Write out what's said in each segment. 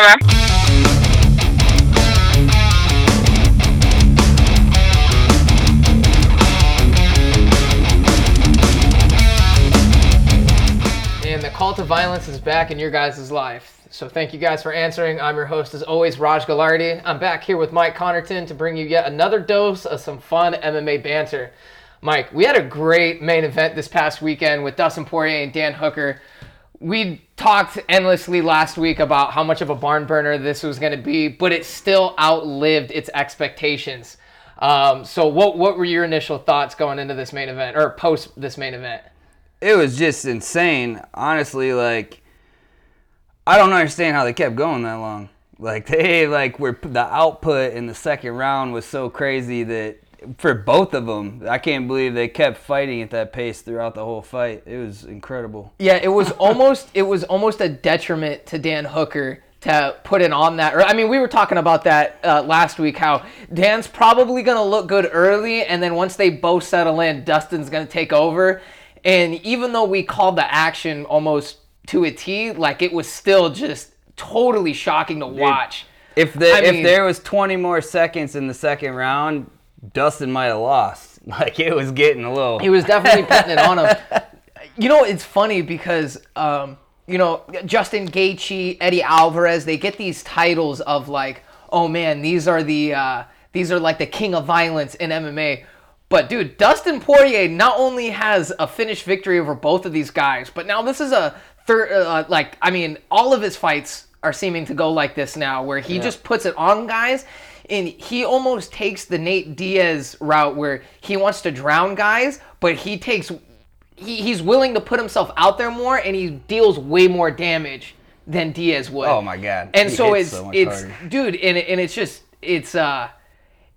Hello. And the call to violence is back in your guys' life. So thank you guys for answering. I'm your host, as always, Raj Galardi. I'm back here with Mike Connerton to bring you yet another dose of some fun MMA banter. Mike, we had a great main event this past weekend with Dustin Poirier and Dan Hooker. We talked endlessly last week about how much of a barn burner this was going to be, but it still outlived its expectations. Um, so, what what were your initial thoughts going into this main event or post this main event? it was just insane. Honestly, like I don't understand how they kept going that long. Like they like were the output in the second round was so crazy that for both of them, I can't believe they kept fighting at that pace throughout the whole fight. It was incredible. Yeah, it was almost it was almost a detriment to Dan Hooker to put it on that. I mean, we were talking about that uh, last week. How Dan's probably gonna look good early, and then once they both settle in, Dustin's gonna take over. And even though we called the action almost to a T, like it was still just totally shocking to watch. If the I if mean- there was 20 more seconds in the second round, Dustin might have lost. Like it was getting a little. He was definitely putting it on him. You know, it's funny because um, you know Justin Gaethje, Eddie Alvarez, they get these titles of like, oh man, these are the uh, these are like the king of violence in MMA. But dude, Dustin Poirier not only has a finished victory over both of these guys, but now this is a third. Uh, like, I mean, all of his fights are seeming to go like this now, where he just puts it on guys. And he almost takes the Nate Diaz route where he wants to drown guys, but he takes he, he's willing to put himself out there more and he deals way more damage than Diaz would. Oh my God. And He so it's so it's harder. dude, and and it's just it's uh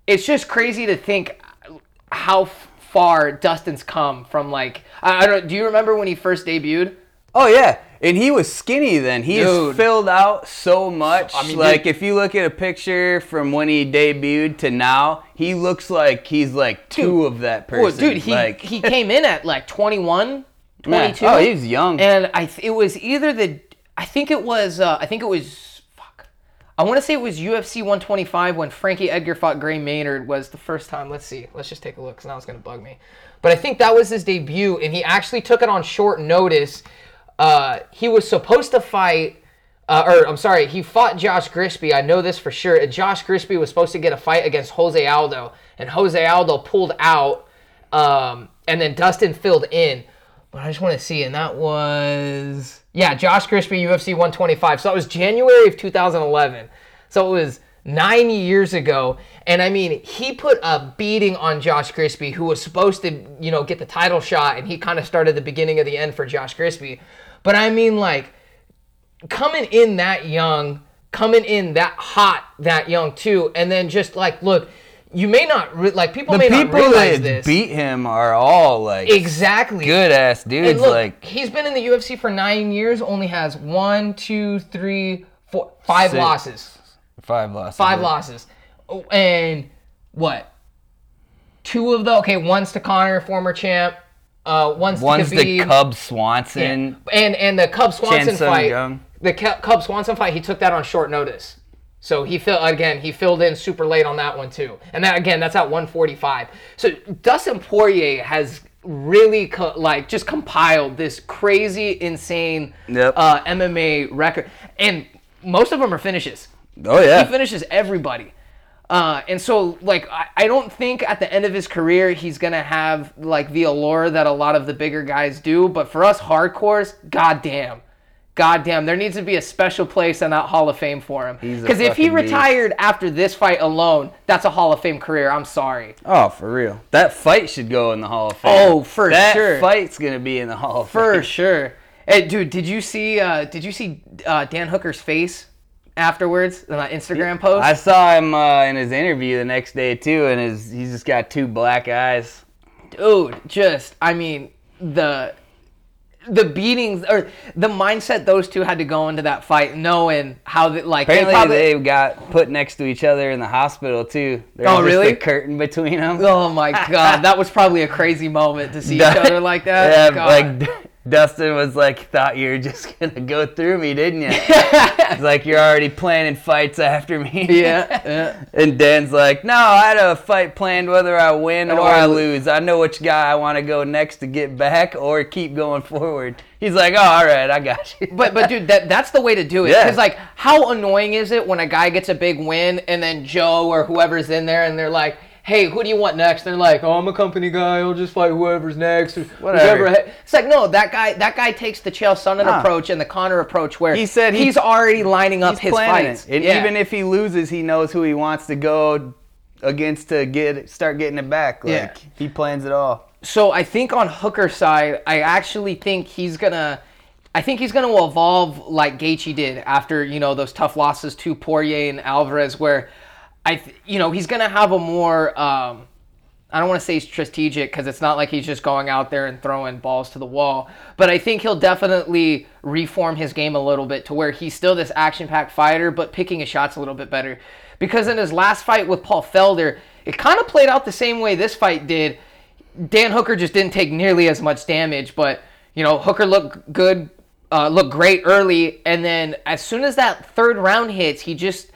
it's just crazy to think how far Dustin's come from like I, I don't do you remember when he first debuted? Oh yeah, and he was skinny then. He Dude. filled out so much. I mean, like dude- if you look at a picture from when he debuted to now, he looks like he's like two of that person. Well, dude, he like, he came in at like 21, man, 22. Oh, he was young. And I th- it was either the I think it was uh, I think it was fuck. I want to say it was UFC 125 when Frankie Edgar fought Gray Maynard was the first time. Let's see. Let's just take a look cuz now it's going to bug me. But I think that was his debut and he actually took it on short notice. Uh, he was supposed to fight uh, or I'm sorry, he fought Josh Grispi. I know this for sure. And Josh Grispi was supposed to get a fight against Jose Aldo, and Jose Aldo pulled out, um, and then Dustin filled in. But I just want to see, and that was yeah, Josh Grispi, UFC 125. So that was January of 2011. So it was nine years ago, and I mean, he put a beating on Josh Grispi, who was supposed to, you know, get the title shot, and he kind of started the beginning of the end for Josh Grispi. But I mean, like coming in that young, coming in that hot, that young too, and then just like, look, you may not re- like people the may not people realize that this beat him are all like exactly. good ass dudes. Look, like he's been in the UFC for nine years, only has one, two, three, four, five Six. losses. five losses. Five losses, Oh, and what? Two of the okay, one's to Conor, former champ. Uh, one's, One's to the Khabib. Cub Swanson. And and the Cub Swanson fight, Jung. the Cub Swanson fight, he took that on short notice. So he filled again. He filled in super late on that one too. And that again, that's at 145. So Dustin Poirier has really co- like just compiled this crazy, insane Yep. uh, MMA record, and most of them are finishes. Oh yeah. He finishes everybody. Uh, and so, like, I, I don't think at the end of his career he's gonna have like the allure that a lot of the bigger guys do. But for us hardcores, goddamn, goddamn, there needs to be a special place in that Hall of Fame for him. Because if he fucking beast. retired after this fight alone, that's a Hall of Fame career. I'm sorry. Oh, for real. That fight should go in the Hall of Fame. Oh, for that sure. fight's gonna be in the Hall of For Fame. sure. Hey, dude, did you see? Uh, did you see uh, Dan Hooker's face afterwards in that Instagram post? I saw him uh, in his interview the next day too, and his he's just got two black eyes. dude just i mean the the beatings or the mindset those two had to go into that fight knowing how they, like they Apparently, probably, they got put next to each other in the hospital too. There's Oh, really? A curtain between them. oh my god that was probably a crazy moment to see each other like that Yeah, God. like Dustin was like, "Thought you were just gonna go through me, didn't you?" It's like you're already planning fights after me. yeah, yeah. And Dan's like, "No, I had a fight planned whether I win or or I lose. I know which guy I want to go next to get back or keep going forward." He's like, "Oh, all right, I got you." But but dude, that that's the way to do it. Yeah. Because like, how annoying is it when a guy gets a big win and then Joe or whoever's in there and they're like, "Hey, who do you want next?" And they're like, "Oh, I'm a company guy. I'll just fight whoever's next." Whatever. whichever." It's like no, that guy that guy takes the Chael Sonnen Nah. approach and the Conor approach where He said he- he's already lining up his fights. it. And Yeah. even if he loses, he knows who he wants to go against to get start getting it back. Like Yeah. he plans it all. So I think on Hooker's side, I actually think he's gonna. I think he's gonna evolve like Gaethje did after you know those tough losses to Poirier and Alvarez, where I, th- you know, he's gonna have a more. Um, I don't want to say strategic because it's not like he's just going out there and throwing balls to the wall. But I think he'll definitely reform his game a little bit to where he's still this action-packed fighter, but picking his shots a little bit better. Because in his last fight with Paul Felder, it kind of played out the same way this fight did. Dan Hooker just didn't take nearly as much damage, but you know Hooker looked good, uh, looked great early, and then as soon as that third round hits, he just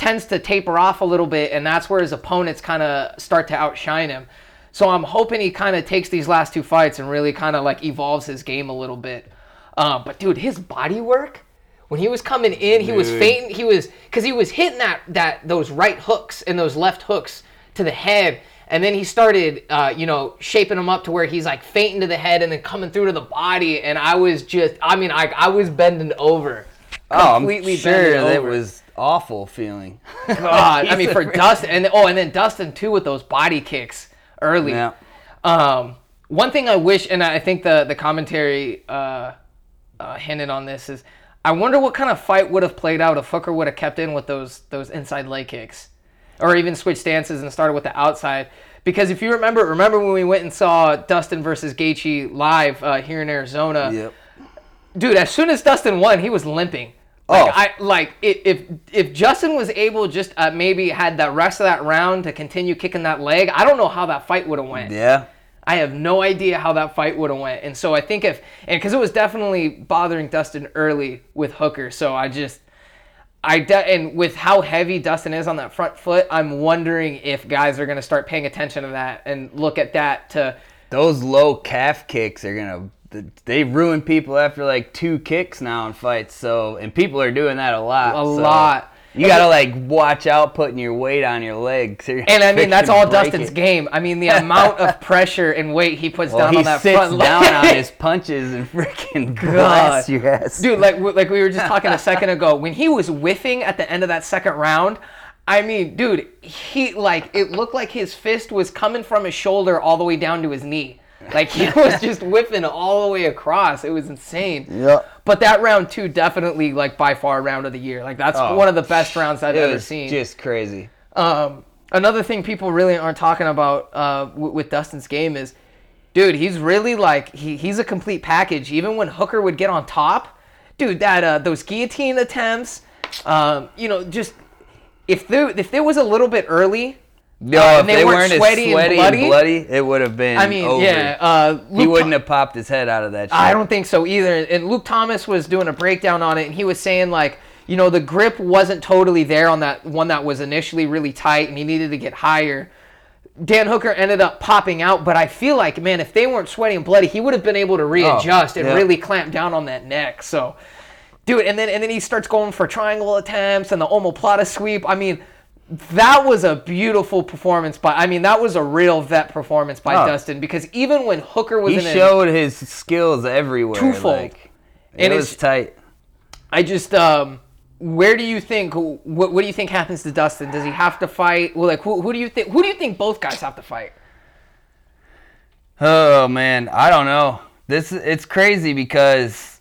tends to taper off a little bit, and that's where his opponents kind of start to outshine him. So I'm hoping he kind of takes these last two fights and really kind of like evolves his game a little bit. Uh, but dude, his body work when he was coming in, he was feinting. He was because he was hitting that that those right hooks and those left hooks to the head. And then he started, uh, you know, shaping him up to where he's like feinting to the head and then coming through to the body. And I was just, I mean, I, I was bending over. Oh, I'm sure that was awful feeling. God, I mean, for. Dustin, and oh, and then Dustin too with those body kicks early. Yeah. Um, one thing I wish, and I think the the commentary uh, uh, hinted on this is, I wonder what kind of fight would have played out if Hooker would have kept in with those those inside leg kicks, or even switched stances and started with the outside. Because if you remember, remember when we went and saw Dustin versus Gaethje live uh, here in Arizona, Yep. dude, as soon as Dustin won, he was limping. Oh. Like, I like if if Justin was able just uh, maybe had that rest of that round to continue kicking that leg, I don't know how that fight would have went. Yeah. I have no idea how that fight would have went. And so I think if and because it was definitely bothering Dustin early with Hooker, so I just I de- and with how heavy Dustin is on that front foot, I'm wondering if guys are going to start paying attention to that and look at that to Those low calf kicks are gonna they ruin people after like two kicks now in fights. So and people are doing that a lot. a so lot. You gotta like watch out putting your weight on your legs. And I mean that's all Dustin's it. game. I mean the amount of pressure and weight he puts Well, down he on that sits front down leg. on his punches and freaking your ass. Dude, like like we were just talking a second ago, when he was whiffing at the end of that second round, I mean, dude, he like it looked like his fist was coming from his shoulder all the way down to his knee. Like he was just whipping all the way across. It was insane. Yep. But that round two definitely like by far round of the year. Like that's Oh, one of the best rounds I've ever seen. just crazy. Um, another thing people really aren't talking about uh, w- with Dustin's game is, dude, he's really like he, he's a complete package. Even when Hooker would get on top, dude, that uh, those guillotine attempts, um, you know, just if there if there was a little bit early, No, Uh, if they they, weren't weren't sweaty as and bloody? and bloody, it would have been. I mean, over. yeah, uh, he wouldn't have popped his head out of that. Shit. I don't think so either. And Luke Thomas was doing a breakdown on it, and he was saying like, you know, the grip wasn't totally there on that one that was initially really tight, and he needed to get higher. Dan Hooker ended up popping out, but I feel like, man, if they weren't sweaty and bloody, he would have been able to readjust and yeah. really clamp down on that neck. So, dude, and then and then he starts going for triangle attempts and the omoplata sweep. I mean, that was a beautiful performance by. I mean, that was a real vet performance by Oh. Dustin because even when Hooker was He in a, showed his skills everywhere. Twofold. Like, And it was tight. I just um where do you think what, what do you think happens to Dustin? Does he have to fight? Well, like who, who do you think who do you think both guys have to fight? Oh man, I don't know. This it's crazy because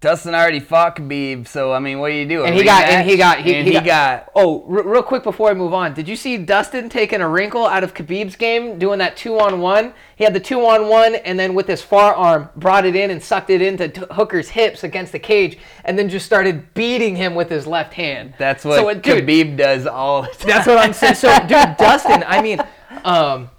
Dustin already fought Khabib, so I mean, what do you do? And he got and he got he, and he he got, got Oh, r- real quick before I move on, did you see Dustin taking a wrinkle out of Khabib's game doing that 2 on 1? He had the 2 on 1 and then with his forearm brought it in and sucked it into t- Hooker's hips against the cage and then just started beating him with his left hand. That's what So, uh, dude, Khabib does all the time. That's what I'm saying. So, dude, Dustin, I mean, um,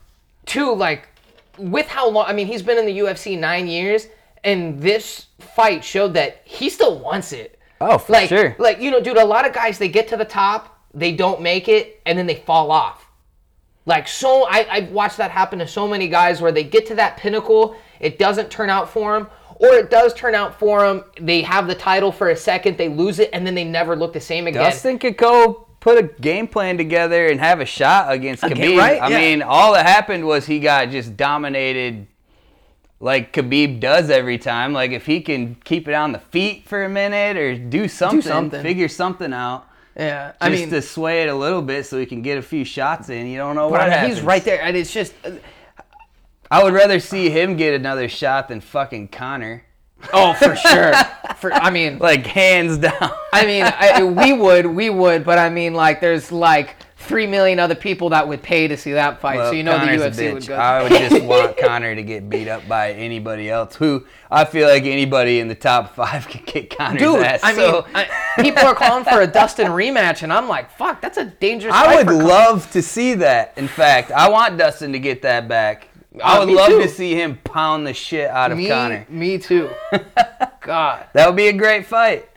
two like with how long, I mean, he's been in the UFC nine years, and this fight showed that he still wants it. Oh, for like, sure. Like, you know, dude, a lot of guys, they get to the top, they don't make it, and then they fall off. Like, so, I, I've watched that happen to so many guys where they get to that pinnacle, it doesn't turn out for them, or it does turn out for them, they have the title for a second, they lose it, and then they never look the same again. Dustin could go put a game plan together and have a shot against Okay, Khabib. right? I Yeah. mean, all that happened was he got just dominated like Khabib does every time. Like if he can keep it on the feet for a minute or do something, something. figure something out. yeah, Just I mean, to sway it a little bit so he can get a few shots in. You don't know what I mean, happens. he's right there, and it's just, uh, I would rather see him get another shot than fucking Conor. oh, for sure. For, I mean, Like hands down. I mean, I, we would, we would, but I mean, like, there's like three million other people that would pay to see that fight, so you know Conor's the UFC would go. I would just want Conor to get beat up by anybody else. Who I feel like anybody in the top five could kick Conor's Dude, ass. I so mean, I, people are calling for a Dustin rematch, and I'm like, fuck, that's a dangerous. I fight would for Con- love to see that. In fact, I want Dustin to get that back. I Uh, would me love too. to see him pound the shit out of me, Conor. me too. God. That would be a great fight.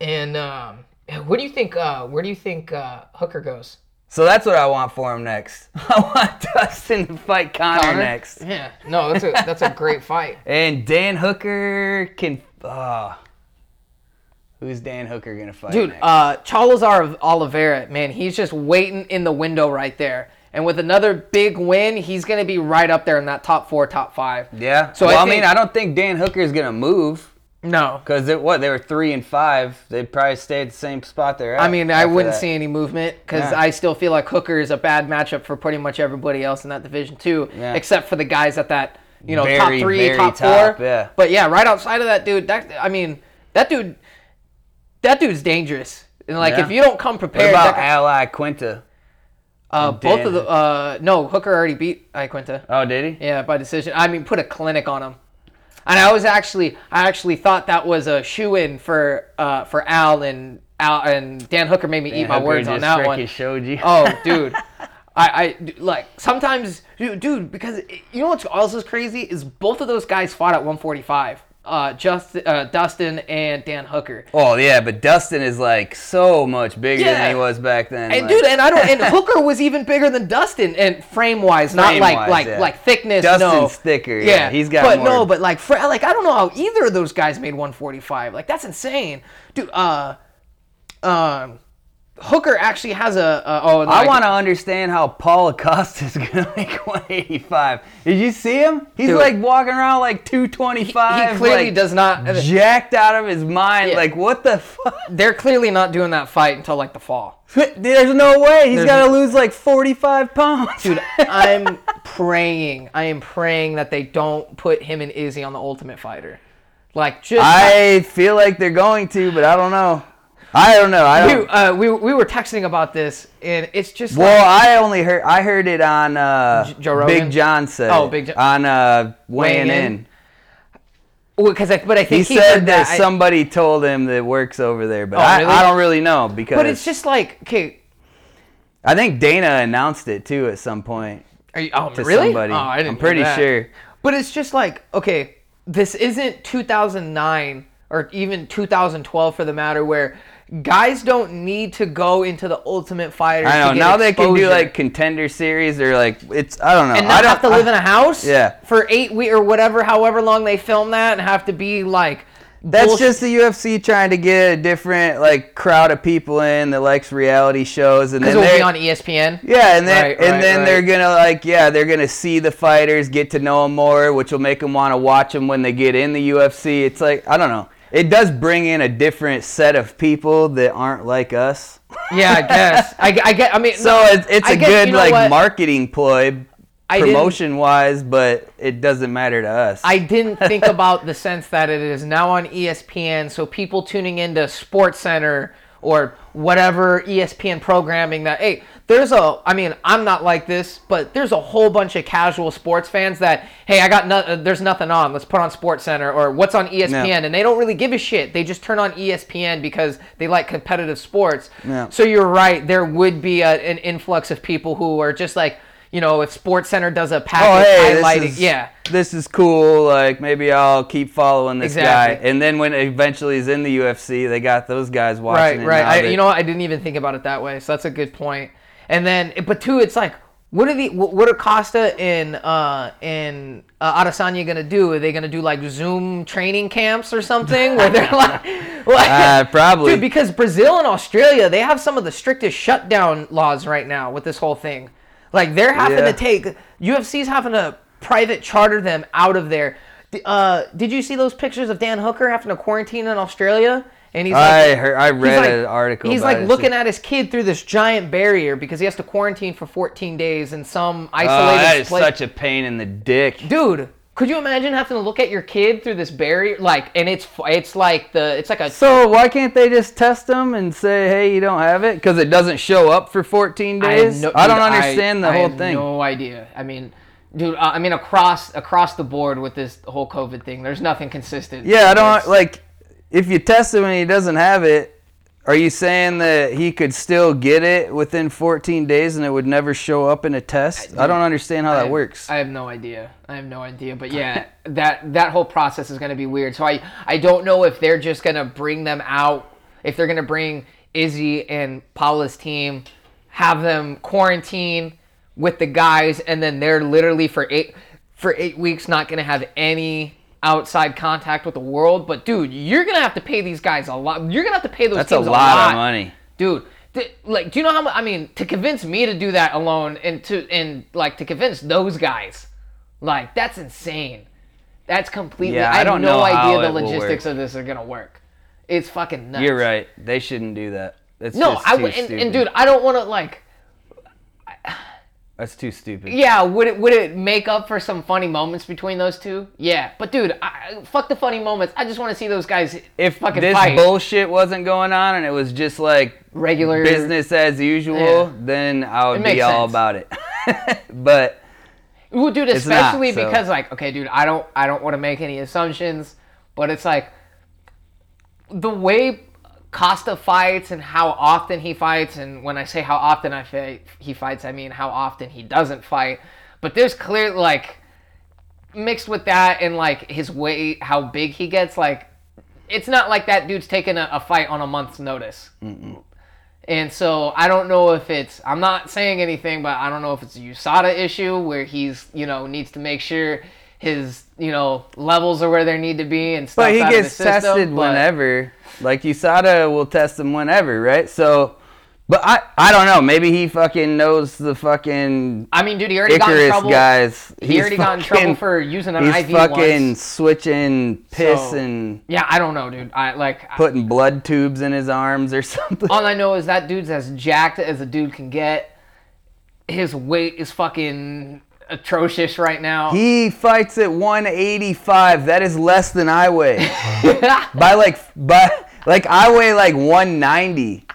And um, what do you think? Uh, where do you think uh, Hooker goes? So that's what I want for him next. I want Dustin to fight Conor, Conor? next. Yeah, no, that's a that's a great fight. And Dan Hooker can. Uh, who's Dan Hooker gonna fight? Dude, next? uh, Charles Oliveira, man, he's just waiting in the window right there. And with another big win, he's gonna be right up there in that top four, top five. yeah. So well, I I, mean, I don't think Dan Hooker is gonna move No, because what they were three and five. They'd probably stay at the same spot they're at. I mean, I wouldn't that. see any movement because Yeah. I still feel like Hooker is a bad matchup for pretty much everybody else in that division too, Yeah. except for the guys at that you know top three, very top, top, four. yeah. But yeah, right outside of that dude, that I mean, that dude, that dude's dangerous. And like, Yeah. if you don't come What prepared, about that guy- Al Iaquinta? uh, both of the uh, no, Hooker already beat Iaquinta. Oh, did he? Yeah, by decision. I mean, put a clinic on him. And I was actually, I actually thought that was a shoe in for uh, for Al and Al and Dan Hooker made me eat my Hooker words on that one. showed you. Oh, dude. I, I like sometimes, dude, dude, because you know what's also crazy is both of those guys fought at 145. Uh, just uh, Dustin and Dan Hooker. Oh yeah, but Dustin is like so much bigger Yeah. than he was back then. And like- dude, and I don't. And Hooker was even bigger than Dustin, and frame wise, not like like yeah. like thickness. Dustin's no. thicker, yeah, he's got But more- no, but like fra- like I don't know how either of those guys made 145. Like that's insane, dude. Uh, um, Hooker actually has a. a oh, I get- want to understand how Paulo Costa is gonna make 185. Did you see him? He's Dude. like walking around like 225. He clearly like, does not. jacked out of his mind. Yeah. Like what the fuck? They're clearly not doing that fight until like the fall. There's no way he's got to lose like 45 pounds. Dude, I'm praying. I am praying that they don't put him and Izzy on the Ultimate Fighter. Like just I feel like they're going to, but I don't know. I don't know. I we, don't. uh, we, we were texting about this, and it's just Well, like, I only heard I heard it on uh, Joe Rogan? Big John said. Oh, Big John- on uh, weighing Weighing in. in? because I, but I think he, said heard that I- somebody told him that works over there, but Oh, I, really? I don't really know because but it's just like, okay, I think Dana announced it too at some point are you, oh, to really? somebody. Oh, I didn't I'm pretty that. sure. But it's just like, okay, this isn't 2009 or even 2012 for the matter, where guys don't need to go into the Ultimate Fighter. I know now they can do like contender series or like it's I don't know. and I not don't have to live in a house Yeah. for eight weeks or whatever, however long they film that, and have to be like. That's bullshit- just the UFC trying to get a different like crowd of people in that likes reality shows, and then it'll be they're on ESPN. yeah, and then Right, and right, then right. they're gonna like yeah, they're gonna see the fighters, get to know them more, which will make them want to watch them when they get in the UFC. It's like I don't know. It does bring in a different set of people that aren't like us. Yeah, I guess. I, I get. I mean, So it's, it's I a guess- good you know like what? marketing ploy, I promotion wise, but it doesn't matter to us. I didn't think about the sense that it is now on ESPN, so people tuning into Sports Center or whatever ESPN programming that hey, there's a I mean, I'm not like this, but there's a whole bunch of casual sports fans that hey, I got no, uh, there's nothing on. Let's put on Sports Center or what's on ESPN and they don't really give a shit. They just turn on ESPN because they like competitive sports. Yeah. So you're right, there would be a, an influx of people who are just like you know, if Sports Center does a package oh hey, highlighting, this is, yeah, this is cool. Like maybe I'll keep following this Exactly. guy. And then when eventually he's in the UFC, they got those guys watching. right, it right. I, you know, what? I didn't even think about it that way. So that's a good point. And then, but two, it's like, what are the what are Costa and uh and uh, Adesanya gonna do? Are they gonna do like Zoom training camps or something where they're like, like Uh, probably. dude? Because Brazil and Australia, they have some of the strictest shutdown laws right now with this whole thing. Like they're having Yeah. to take UFC's having to private charter them out of there. Uh, did you see those pictures of Dan Hooker having to quarantine in Australia? And he's I like, heard- I read like- an article He's like looking at his kid through this giant barrier because he has to quarantine for 14 days in some Oh, isolated that is place. such a pain in the dick. Dude, could you imagine having to look at your kid through this barrier? Like, and it's it's like the it's like a So why can't they just test them and say, "Hey, you don't have it," because it doesn't show up for 14 I have days? I, no- don't dude, understand the I whole have thing. No idea. I mean, dude, uh, I mean across across the board with this whole COVID thing, there's nothing consistent. Yeah, I don't It's- like if you test him and he doesn't have it. Are you saying that he could still get it within 14 days and it would never show up in a test? I don't understand how I that have- works. I have no idea. I have no idea. But yeah, that that whole process is going to be weird. So I I don't know if they're just going to bring them out, if they're going to bring Izzy and Paulo's team, have them quarantine with the guys, and then they're literally for eight for eight weeks not going to have any outside contact with the world. But dude, you're to have to pay these guys a lot. You're to have to pay those That's a teams lot of money. dude th- like do you know how much i mean to convince me to do that alone and to and like to convince those guys like that's insane that's completely Yeah, i, I have don't no know how idea the logistics of this are gonna work it's fucking nuts You're right. They shouldn't do that. That's no i would and, and dude i don't want to like That's too stupid. yeah would it would it make up for some funny moments between those two yeah but dude I, fuck the funny moments i just want to see those guys If fucking this fight bullshit wasn't going on and it was just like regular business as usual, Yeah. then I would be makes all about it. but Well, dude, not, especially so- because like, okay, dude, I don't, I don't want to make any assumptions, but it's like the way Costa fights and how often he fights, and when I say how often I fight, he fights, I mean how often he doesn't fight. But there's clear like mixed with that and like his weight, how big he gets, like it's not like that dude's taking a, a fight on a month's notice. And so I don't know if it's I'm not saying anything, but I don't know if it's a USADA issue where he's you know needs to make sure his you know levels are where they need to be and stuff. but he out of gets the system, tested but- whenever. Like USADA will test him whenever, right? So, but I I don't know. Maybe he fucking knows the fucking I mean, dude, he already got in trouble. guys. He He's already got in trouble for using an He's IV fucking once. switching piss So- and Yeah, I don't know, dude. I like putting blood tubes in his arms or something. all I know is that dude's as jacked as a dude can get. His weight is fucking atrocious right now. He fights at 185. That is less than I weigh. by like by like I weigh like 190.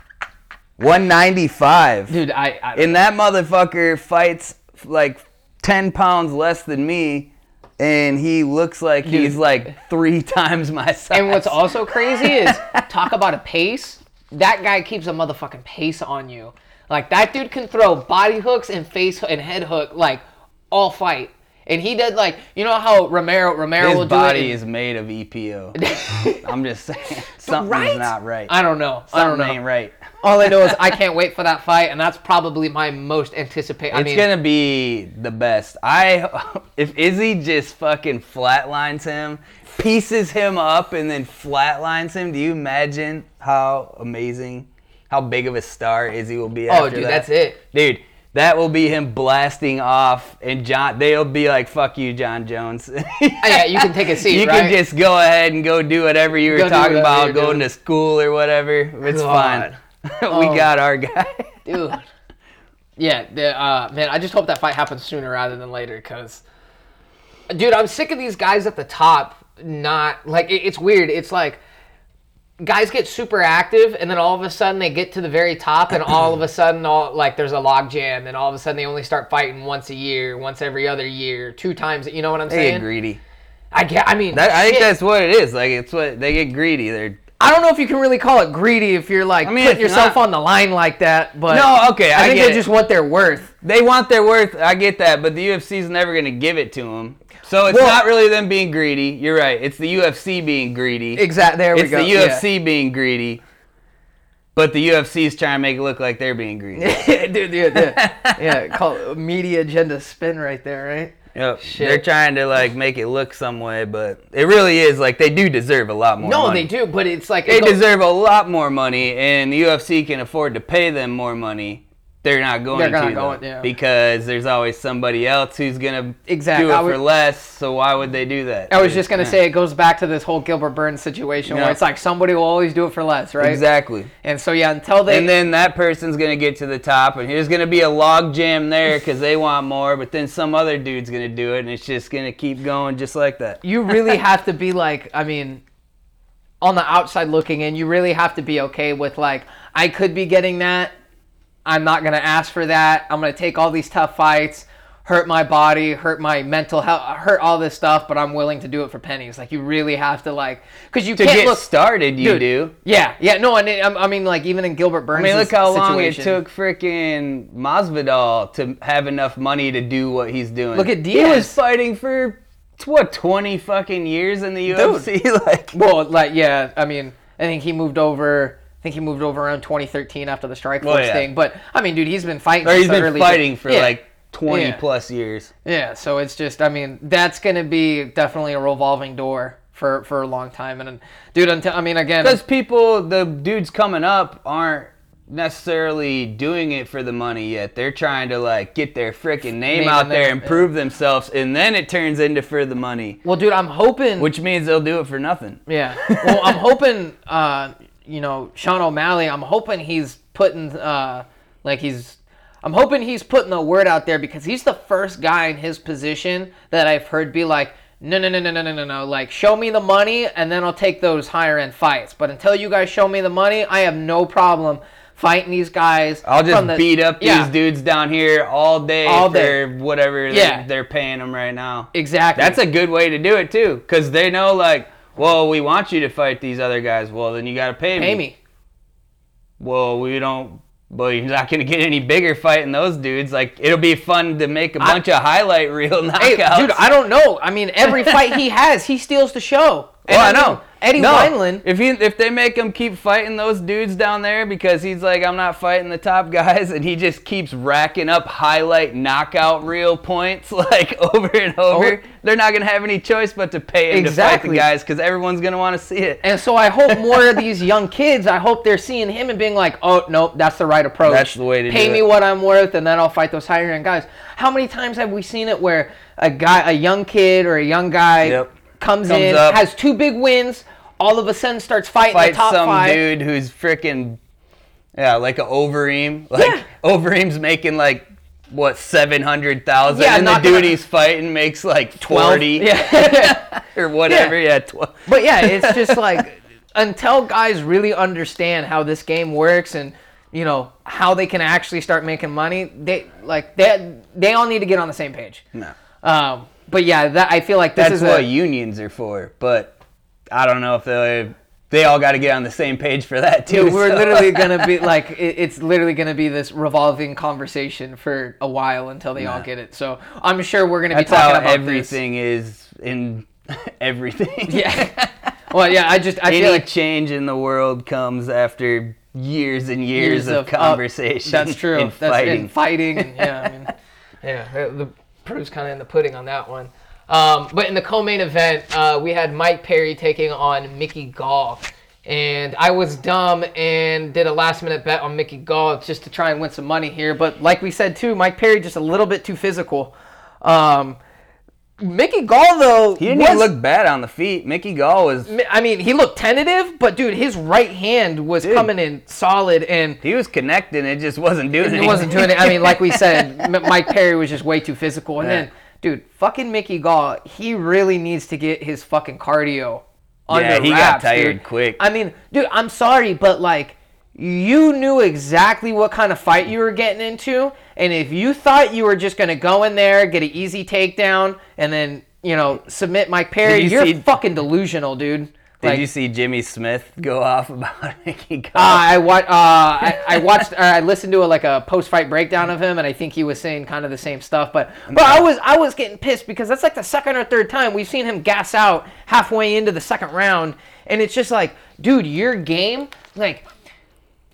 195. dude, I, I And that motherfucker fights like 10 pounds less than me and he looks like he's like 3 times my size. And what's also crazy is talk about a pace. That guy keeps a motherfucking pace on you. Like that dude can throw body hooks and face and head hook like all fight. And he did like you know how Romero Romero will his do body it. is made of EPO. I'm just saying something's right? not right. I don't know. I don't Something know. ain't right. All I know is I can't wait for that fight, and that's probably my most anticipated. I It's mean, gonna be the best. I if Izzy just fucking flatlines him, pieces him up, and then flatlines him. Do you imagine how amazing, how big of a star Izzy will be? oh, dude, that? that's it. dude. That will be him blasting off, and John. They'll be like, "Fuck you, Jon Jones." yeah, you can take a seat, You right? can just go ahead and go do whatever you were Go talking about, going doing. to school or whatever. It's God. fine. we Oh. got our guy. dude. Yeah, the, uh, man, I just hope that fight happens sooner rather than later, cause, dude, I'm sick of these guys at the top. Not like it, it's weird. It's like guys get super active, and then all of a sudden they get to the very top, and all of a sudden, all like there's a log jam, and all of a sudden they only start fighting once a year, once every other year, two times. You know what I'm They saying? get greedy. I get. I mean, That, I think that's what it is. Like it's what they get greedy. They're I don't know if you can really call it greedy if you're like I mean, putting yourself not- on the line like that. But No, okay, I think get they it. just want their worth. They want their worth. I get that, but the UFC's never going to give it to them. So it's Well- not really them being greedy. You're right. It's the UFC being greedy. Exactly. There we it's go. the UFC being greedy. But the UFC's trying to make it look like they're being greedy. Yeah. Dude, yeah, yeah, yeah. Call media agenda spin right there, right? Yep. Shit. They're trying to like make it look some way, but it really is like they do deserve a lot more No, money. they do, but it's like They it deserve a lot more money, and the UFC can afford to pay them more money. They're not going They're not to going- yeah. because there's always somebody else who's gonna Exactly. do it I for less. So why would they do that? I was just gonna Yeah. say it goes back to this whole Gilbert Burns situation where it's like somebody will always do it for less, right? exactly. And so yeah, until they And then that person's gonna get to the top, and there's gonna be a log jam there because they want more. But then some other dude's gonna do it, and it's just gonna keep going just like that. you really have to be like, I mean, on the outside looking in, you really have to be okay with like, I could be getting that. I'm not gonna ask for that. I'm gonna take all these tough fights, hurt my body, hurt my mental health, hurt all this stuff, but I'm willing to do it for pennies. Like you really have to like, because you To can't get look. started, you Dude, do. Yeah, yeah, no, and it, I mean, like even in Gilbert Burns' I mean, look how long it took freaking Masvidal to have enough money to do what he's doing. Look at Diaz. He was fighting for what twenty fucking years in the UFC. like, Well, like yeah, I mean, I think he moved over. I think he moved over around 2013 after the Strike Well, Force yeah. thing. But I mean, dude, he's been fighting. or he's been fighting for Yeah. like twenty Yeah. plus years. Yeah, so it's just, I mean, that's gonna be definitely a revolving door for for a long time. And dude, until I mean, again, Because people, the dudes coming up aren't necessarily doing it for the money yet. They're trying to like get their freaking name Name out there and yeah. prove themselves, and then it turns into for the money, well, dude, I'm hoping. which means they'll do it for nothing. Yeah. Well, I'm hoping, uh, you know, Sean O'Malley. I'm hoping he's putting, uh, like he's. I'm hoping he's putting the word out there because he's the first guy in his position that I've heard be like, no, no, no, no, no, no, no, no. Like, show me the money and then I'll take those higher end fights. But until you guys show me the money, I have no problem fighting these guys. I'll just the- beat up Yeah, these dudes down here all day All for day. whatever Yeah. they're, they're paying them right now. Exactly. That's a good way to do it too, because they know like, well, we want you to fight these other guys. Well, then you got to pay me. pay me. Well, we don't. Well, you're not gonna get any bigger fighting those dudes. Like it'll be fun to make a bunch of highlight reel knockouts. Hey, dude, I don't know. I mean, every fight he has, he steals the show. Well, I mean, know. Eddie no, Wineland. If he if they make him keep fighting those dudes down there because he's like I'm not fighting the top guys and he just keeps racking up highlight knockout reel points like over and over, Oh. they're not gonna have any choice but to pay him to fight the guys because everyone's gonna want to see it. And so I hope more of these young kids, I hope they're seeing him and being like, oh, nope, that's the right approach. That's the way to do it. Pay me it. what I'm worth, and then I'll fight those higher end guys. How many times have we seen it where a guy, a young kid or a young guy Yep. comes, Comes in, up. has two big wins, all of a sudden starts fighting Fight the top some five. dude who's freaking yeah, like a Overeem. Like Yeah. Overeem's making like what seven hundred thousand, Yeah, and the dude he's fighting makes like 12. forty Yeah. or whatever. Yeah, twelve. But yeah, it's just like until guys really understand how this game works and you know how they can actually start making money, they like they they all need to get on the same page. No. Um, but yeah, that I feel like this That's is what a, unions are for. But I don't know if they they all got to get on the same page for that too. Dude, we're so- literally gonna be like it, it's literally gonna be this revolving conversation for a while until they all get it. So I'm sure we're gonna That's be talking how about everything is in everything. Yeah. well, yeah. I just I Any feel like change in the world comes after years and years, of, up- uh, conversation. that's true. And that's fighting. and fighting. And, yeah, I mean, yeah, the proof's kind of in the pudding on that one. Um, but in the co-main event, uh, we had Mike Perry taking on Mickey Gall, and I was dumb and did a last-minute bet on Mickey Gall just to try and win some money here. But like we said too, Mike Perry just a little bit too physical. Um, Mickey Gall though, He didn't was- even look bad on the feet. Mickey Gall was I mean, he looked tentative, but dude, his right hand was coming in solid and. he was connecting. It just wasn't doing He anything. wasn't doing it. I mean, like we said, Mike Perry was just way too physical. And Yeah. then, dude, fucking Mickey Gall, he really needs to get his fucking cardio under Yeah, he got tired dude. quick. I mean, dude, I'm sorry, but like, you knew exactly what kind of fight you were getting into, and if you thought you were just gonna go in there, get an easy takedown, and then you know submit Mike Perry, you you're see- fucking delusional, dude. Did Like- you see Jimmy Smith go off about Mickey Gall? Uh, I wa- uh, I, I watched or I listened to a, like a post fight breakdown of him, and I think he was saying kind of the same stuff. But but I was I was getting pissed because that's like the second or third time we've seen him gas out halfway into the second round, and it's just like, dude, your game, like,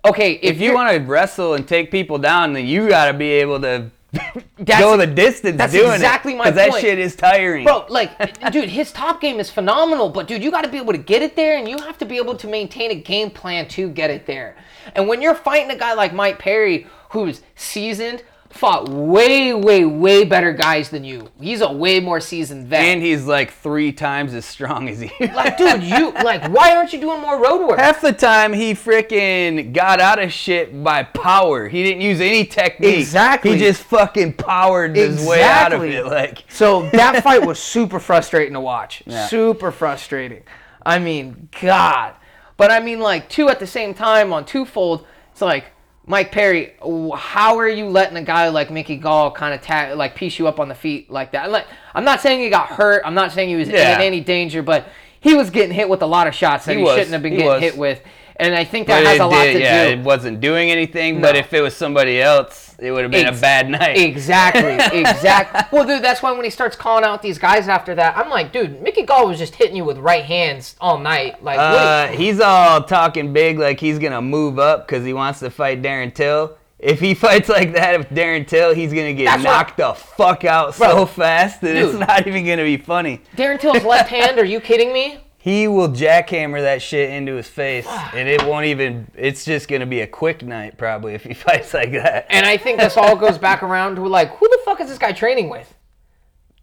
okay, if, if you want to wrestle and take people down, then you got to be able to That's- go the distance that's doing exactly it. my that shit is tiring. Bro, like, dude, his top game is phenomenal, but dude, you got to be able to get it there, and you have to be able to maintain a game plan to get it there. And when you're fighting a guy like Mike Perry, who's seasoned, fought way, way, way better guys than you. He's a way more seasoned vet. and he's like three times as strong as you. like, dude, you like, why aren't you doing more road work? Half the time he freaking got out of shit by power. He didn't use any technique. Exactly. He just fucking powered his way out of it. Like So that fight was super frustrating to watch. Yeah. Super frustrating. I mean, God. But I mean, like, two at the same time on twofold. It's like, Mike Perry, how are you letting a guy like Mickey Gall kind of ta- like piece you up on the feet like that? Like, I'm not saying he got hurt. I'm not saying he was Yeah. in any danger, but he was getting hit with a lot of shots that He he, was. shouldn't have been getting hit with. And I think that but has a lot to yeah, do. Yeah, it wasn't doing anything. But if it was somebody else, it would have been Ex- a bad night. Exactly, exactly. well, dude, that's why when he starts calling out these guys after that, I'm like, dude, Mickey Gall was just hitting you with right hands all night. Like, Uh, what? he's all talking big like he's gonna move up because he wants to fight Darren Till. If he fights like that with Darren Till, he's gonna get That's what- knocked the fuck out Bro, so fast that it's not even gonna be funny. Darren Till's left hand? Are you kidding me? He will jackhammer that shit into his face, and it won't even. It's just gonna be a quick night probably if he fights like that. And I think this all goes back around to like, who the fuck is this guy training with?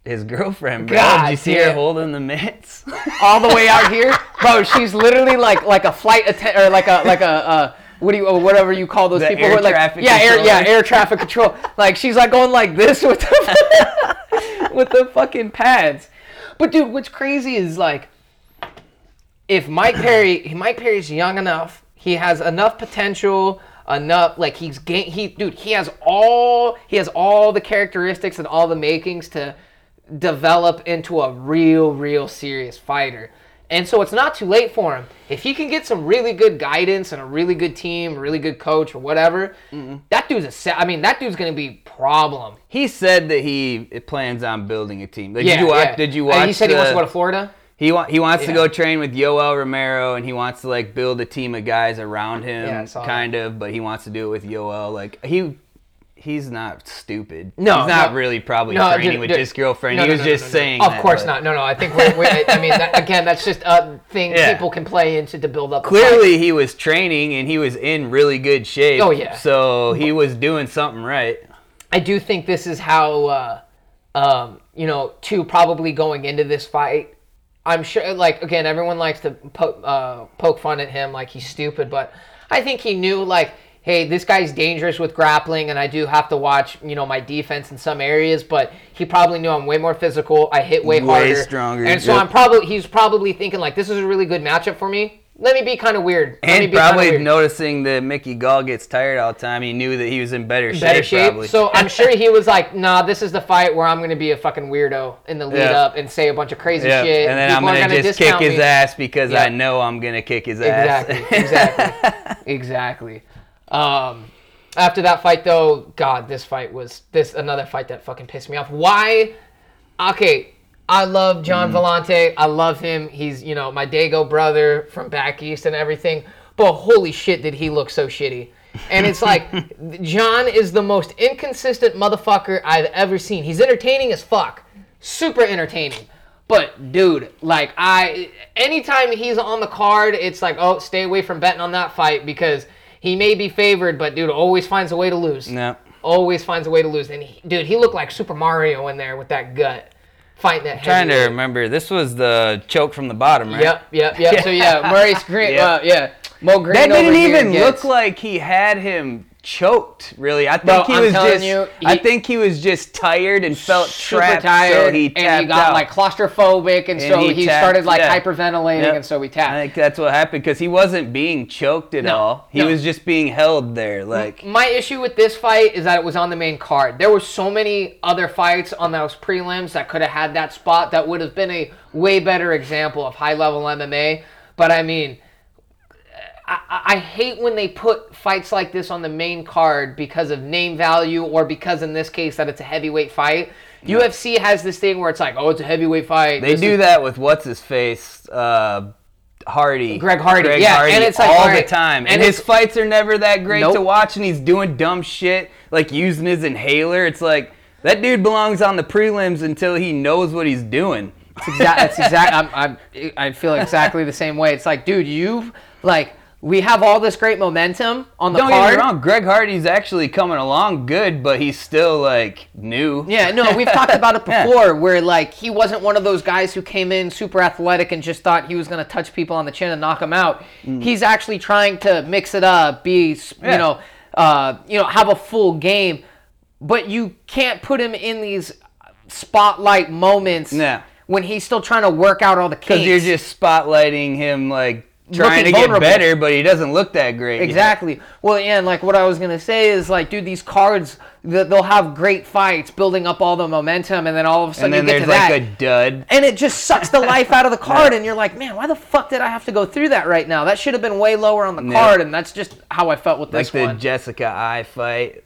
His girlfriend, bro. God Did you see her damn. holding the mitts? All the way out here, bro. She's literally like like a flight attendant or like a like a. Uh, what do you, or whatever you call those The people? air who are like, traffic yeah, air, yeah, controller. air traffic control. Like she's like going like this with the with the fucking pads. But dude, what's crazy is like, if Mike Perry, Mike Perry's young enough, he has enough potential, enough like he's he dude, he has all he has all the characteristics and all the makings to develop into a real, real serious fighter. And so it's not too late for him. If he can get some really good guidance and a really good team, really good coach or whatever, mm-hmm. that dude's a. I mean, that dude's gonna be problem. he said that he plans on building a team. Like, Yeah, did you watch? yeah. Did you And watch? he said he wants to go to Florida. He want he wants to go train with Yoel Romero, and he wants to like build a team of guys around him, Yeah, kind of. But he wants to do it with Yoel. Like he, he's not stupid. No, he's not no. really probably No, training dude, with dude. his girlfriend. No, he was just saying. Of that, course but not. No, no. I think we're, we're I mean, that, again, that's just a thing Yeah. people can play into to build up. Clearly, he was training and he was in really good shape. Oh, yeah. So he was doing something right. I do think this is how, uh, um, you know, two probably going into this fight. I'm sure, like, again, everyone likes to po- uh, poke fun at him like he's stupid, but I think he knew, like, hey, this guy's dangerous with grappling, and I do have to watch, you know, my defense in some areas, but he probably knew I'm way more physical. I hit way, Way harder. stronger, And so yep. I'm probably, he's probably thinking, like, this is a really good matchup for me. Let me be kind of weird. Let And be probably noticing that Mickey Gall gets tired all the time. He knew that he was in better shape. better shape. Probably. So I'm sure he was like, "Nah, this is the fight where I'm going to be a fucking weirdo in the lead Yeah. up and say a bunch of crazy Yeah, shit." and then People I'm gonna, gonna just kick discount his me." ass because Yeah. I know I'm gonna kick his ass. Exactly, exactly, exactly. Um, after that fight, though, God, this fight was this another fight that fucking pissed me off. Why? Okay, I love John mm. Vellante. I love him. He's you know my Dago brother from back east and everything. But holy shit, did he look so shitty? And it's like Gian is the most inconsistent motherfucker I've ever seen. He's entertaining as fuck, super entertaining. But dude, like I, anytime he's on the card, it's like, oh, stay away from betting on that fight because he may be favored, but dude always finds a way to lose. No. Always finds a way to lose. And he, dude, he looked like Super Mario in there with that gut, fighting that. Trying to heavyweight. remember, this was the choke from the bottom, right? Yep, yep, yep. So yeah, Maurice Greene. Yeah. Uh, yeah, Mo Greene. That didn't even gets- look like he had him choked. Really, I think Bro, he I'm was just. you, I think he was just tired and felt super trapped, tired, so he tapped and he got out. like claustrophobic, and, And so he he, tapped, started like yeah. hyperventilating, Yep. and so he tapped. I think that's what happened because he wasn't being choked at No, all. He no. was just being held there, like. My issue with this fight is that it was on the main card. There were so many other fights on those prelims that could have had that spot that would have been a way better example of high level MMA. But I mean, I, I I hate when they put fights like this on the main card because of name value or because in this case that it's a heavyweight fight. UFC has this thing where it's like, oh, it's a heavyweight fight. They This do is- that with what's his face, uh, Hardy, Greg Hardy, yeah, Hardy and it's like, all alright, the time, and, and his fights are never that great to Nope. watch, and he's doing dumb shit like using his inhaler. It's like that dude belongs on the prelims until he knows what he's doing. It's exactly. It's exact. I'm, I'm, I feel exactly the same way. It's like, dude, you like we have all this great momentum on the Don't get card. me wrong, Greg Hardy's actually coming along good, but he's still like new. Yeah, no, we've talked about it Yeah. before where like he wasn't one of those guys who came in super athletic and just thought he was going to touch people on the chin and knock them out. He's actually trying to mix it up, be, Mm. Yeah. you know, uh, you know, have a full game, but you can't put him in these spotlight moments Yeah. when he's still trying to work out all the Because you're just spotlighting him like trying to get better, but he doesn't look that great. yet. Exactly. Well, yeah, and like what I was gonna say is like, dude, these cards th- they'll have great fights, building up all the momentum, and then all of a sudden And then you get there's to like that, a dud. and it just sucks the life out of the card, and you're like, man, why the fuck did I have to go through that right now? That should have been way lower on the Yeah. card, and that's just how I felt with Like this the. Jessica Eye fight.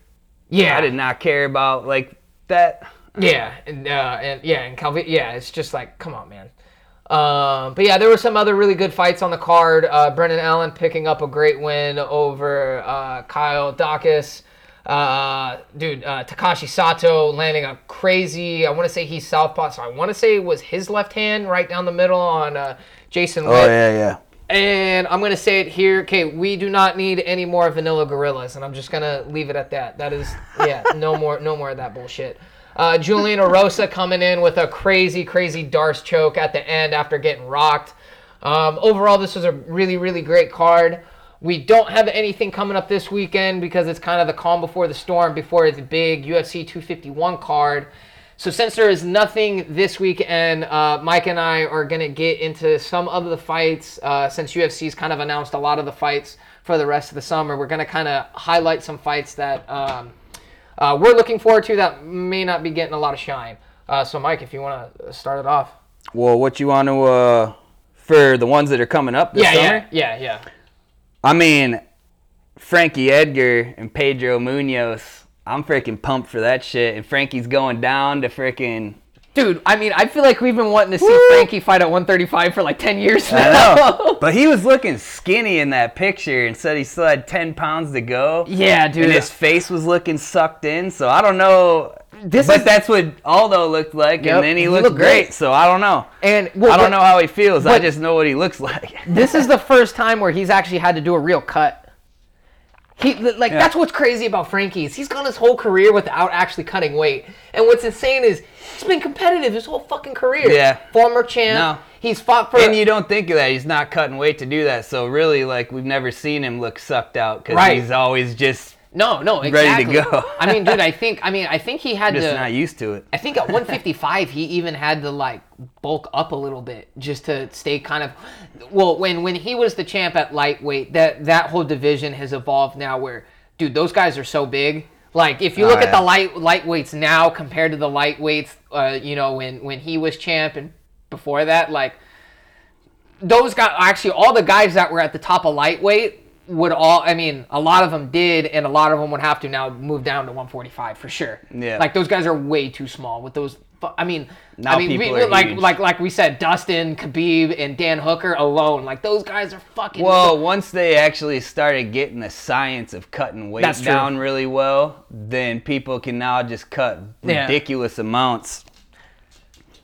yeah, I did not care about like that. Yeah, and uh, and yeah, and Calvi, yeah, it's just like, come on, man. Um, but yeah, there were some other really good fights on the card. Uh, Brendan Allen picking up a great win over uh, Kyle Daukaus. Uh, dude, uh, Takashi Sato landing a crazy. I want to say he's southpaw, so I want to say it was his left hand right down the middle on uh, Jason. Witt. yeah. Yeah. And I'm gonna say it here. Okay, we do not need any more vanilla gorillas, and I'm just gonna leave it at that. That is, yeah, no more, no more of that bullshit. Uh, Julian Erosa coming in with a crazy, crazy Darce choke at the end after getting rocked. Um, overall, this was a really, really great card. We don't have anything coming up this weekend because it's kind of the calm before the storm before the big UFC 251 card. So since there is nothing this weekend, uh, Mike and I are gonna get into some of the fights. Uh, since UFC's kind of announced a lot of the fights for the rest of the summer, we're gonna kind of highlight some fights that um, uh, we're looking forward to that may not be getting a lot of shine. Uh, so Mike, if you want to start it off. Well, what you want to uh for the ones that are coming up this Yeah, summer? yeah, yeah, yeah. I mean, Frankie Edgar and Pedro Munhoz. I'm freaking pumped for that shit. And Frankie's going down to freaking. Dude, I mean, I feel like we've been wanting to see Woo! Frankie fight at 135 for like 10 years now. but he was looking skinny in that picture and said he still had 10 pounds to go. yeah, dude. And his face was looking sucked in, so I don't know. This but is- that's what Aldo looked like, Yep, and then he, he looked, looked great, great. So I don't know. and well, I don't but- know how he feels. I just know what he looks like. this is the first time where he's actually had to do a real cut. He like Yeah. that's what's crazy about Frankie is he's gone his whole career without actually cutting weight. And what's insane is he's been competitive his whole fucking career. Yeah. Former champ. No. He's fought for and you don't think of that. He's not cutting weight to do that. So really, like we've never seen him look sucked out because Right. he's always just No, no, Ready exactly. to go. I mean, dude, I think I mean I think he had to. just to not used to it. I think at 155 he even had to like bulk up a little bit just to stay kind of well when when he was the champ at lightweight that that whole division has evolved now where dude those guys are so big like if you Oh, look at the light lightweights now compared to the lightweights uh, you know when when he was champ and before that like those guys actually all the guys that were at the top of lightweight would all I mean a lot of them did and a lot of them would have to now move down to 145 for sure. Yeah. Like those guys are way too small with those I mean Now I mean people we, are like huge. like like we said Dustin, Khabib and Dan Hooker alone like those guys are fucking Well, once they actually started getting the science of cutting weight That's true. down really well, then people can now just cut Yeah. ridiculous amounts.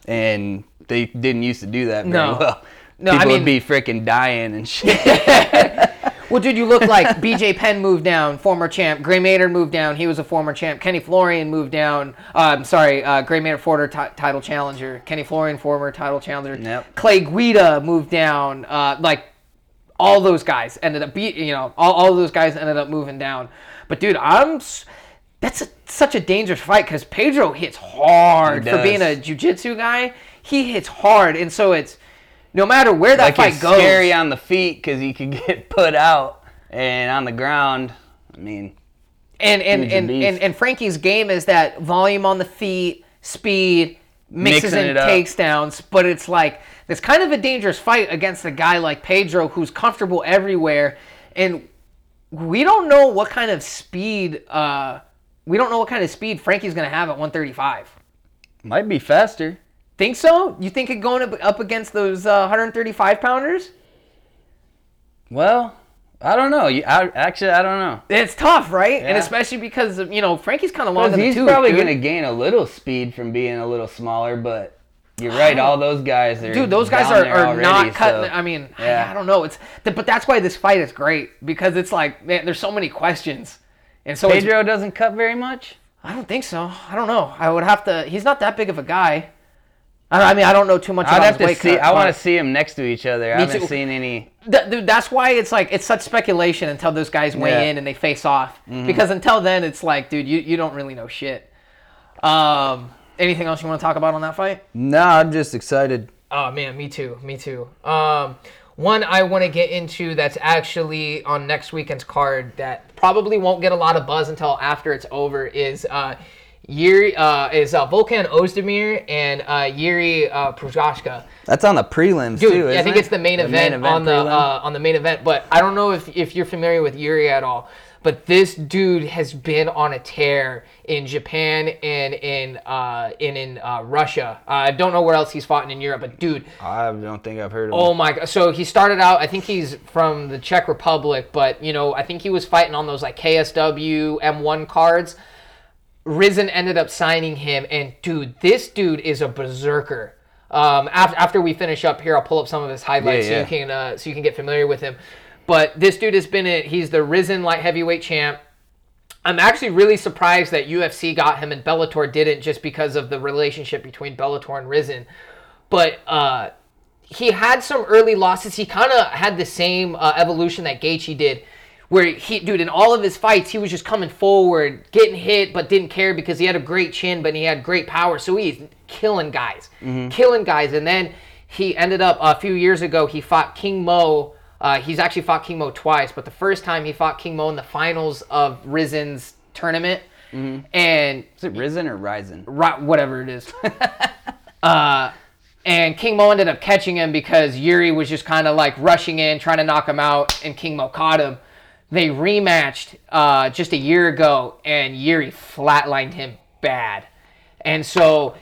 And they didn't used to do that very No. well. No, people I mean- would be freaking dying and shit. Well, dude, you look like BJ Penn moved down, former champ. Gray Maynard moved down. He was a former champ. Kenny Florian moved down. Uh, I'm sorry, uh, Gray Maynard, former ti- title challenger. Kenny Florian, former title challenger. Yep. Clay Guida moved down. Uh, like all those guys ended up beat. You know, all, all those guys ended up moving down. But dude, I'm. s- That's a, such a dangerous fight because Pedro hits hard for being a jiu-jitsu guy. He hits hard, and so it's no matter where that like fight it's goes. scary on the feet because you could get put out, and on the ground, I mean, And and and, and and Frankie's game is that volume on the feet, speed, mixes Mixing and takes downs, but it's like it's kind of a dangerous fight against a guy like Pedro who's comfortable everywhere, and we don't know what kind of speed. Uh, we don't know what kind of speed Frankie's gonna have at 135. Might be faster. Think so? You think it going up, up against those uh, 135 pounders? Well, I don't know. You, I, actually, I don't know. It's tough, right? And especially because you know Frankie's kind of long He's tooth, probably gonna gain a little speed from being a little smaller, but you're right. All those guys are Dude, those guys are, are already, not cutting. so- I mean, yeah. I don't know. It's but that's why this fight is great because it's like man, there's so many questions, and so Pedro doesn't cut very much. I don't think so. I don't know. I would have to. He's not that big of a guy. I, I mean, I don't know too much. I'd about have his to weight see. cut, I want to see them next to each other. I haven't too. seen any. Th- dude, that's why it's like it's such speculation until those guys weigh Yeah. Mm-hmm. in and they face off. Because until then, it's like, dude, you, you don't really know shit. Um, anything else you want to talk about on that fight? No, I'm just excited. Oh man, me too, me too. Um, one I want to get into that's actually on next weekend's card that probably won't get a lot of buzz until after it's over is uh, Yuri uh, is uh, Volkan Ozdemir and uh, Yuri uh. That's on the prelims Dude, too. I think it? it's the main event, on the prelim? uh, on the main event. But I don't know if if you're familiar with Yuri at all. But this dude has been on a tear in Japan and in uh, and in uh, Russia. Uh, I don't know where else he's fought in Europe, but dude, I don't think I've heard of. Oh him. my god! So he started out. I think he's from the Czech Republic, but you know, I think he was fighting on those like KSW M1 cards. Rizin ended up signing him, and dude, this dude is a berserker. Um, after, after we finish up here, I'll pull up some of his highlights Yeah, yeah. so you can uh, so you can get familiar with him. But this dude has been in. He's the Rizin light heavyweight champ. I'm actually really surprised that UFC got him and Bellator didn't, just because of the relationship between Bellator and Rizin. But uh, he had some early losses. He kind of had the same uh, evolution that Gaethje did, where he, dude, in all of his fights, he was just coming forward, getting hit, but didn't care because he had a great chin, but he had great power. So he's killing guys, killing guys. And then he ended up a few years ago. He fought King Mo. Uh, he's actually fought King Mo twice, but the first time he fought King Mo in the finals of Rizin's tournament, and Is it Rizin or right, whatever it is. uh, and King Mo ended up catching him because Yuri was just kind of like rushing in, trying to knock him out, and King Mo caught him. They rematched uh, just a year ago, and Yuri flatlined him bad. And so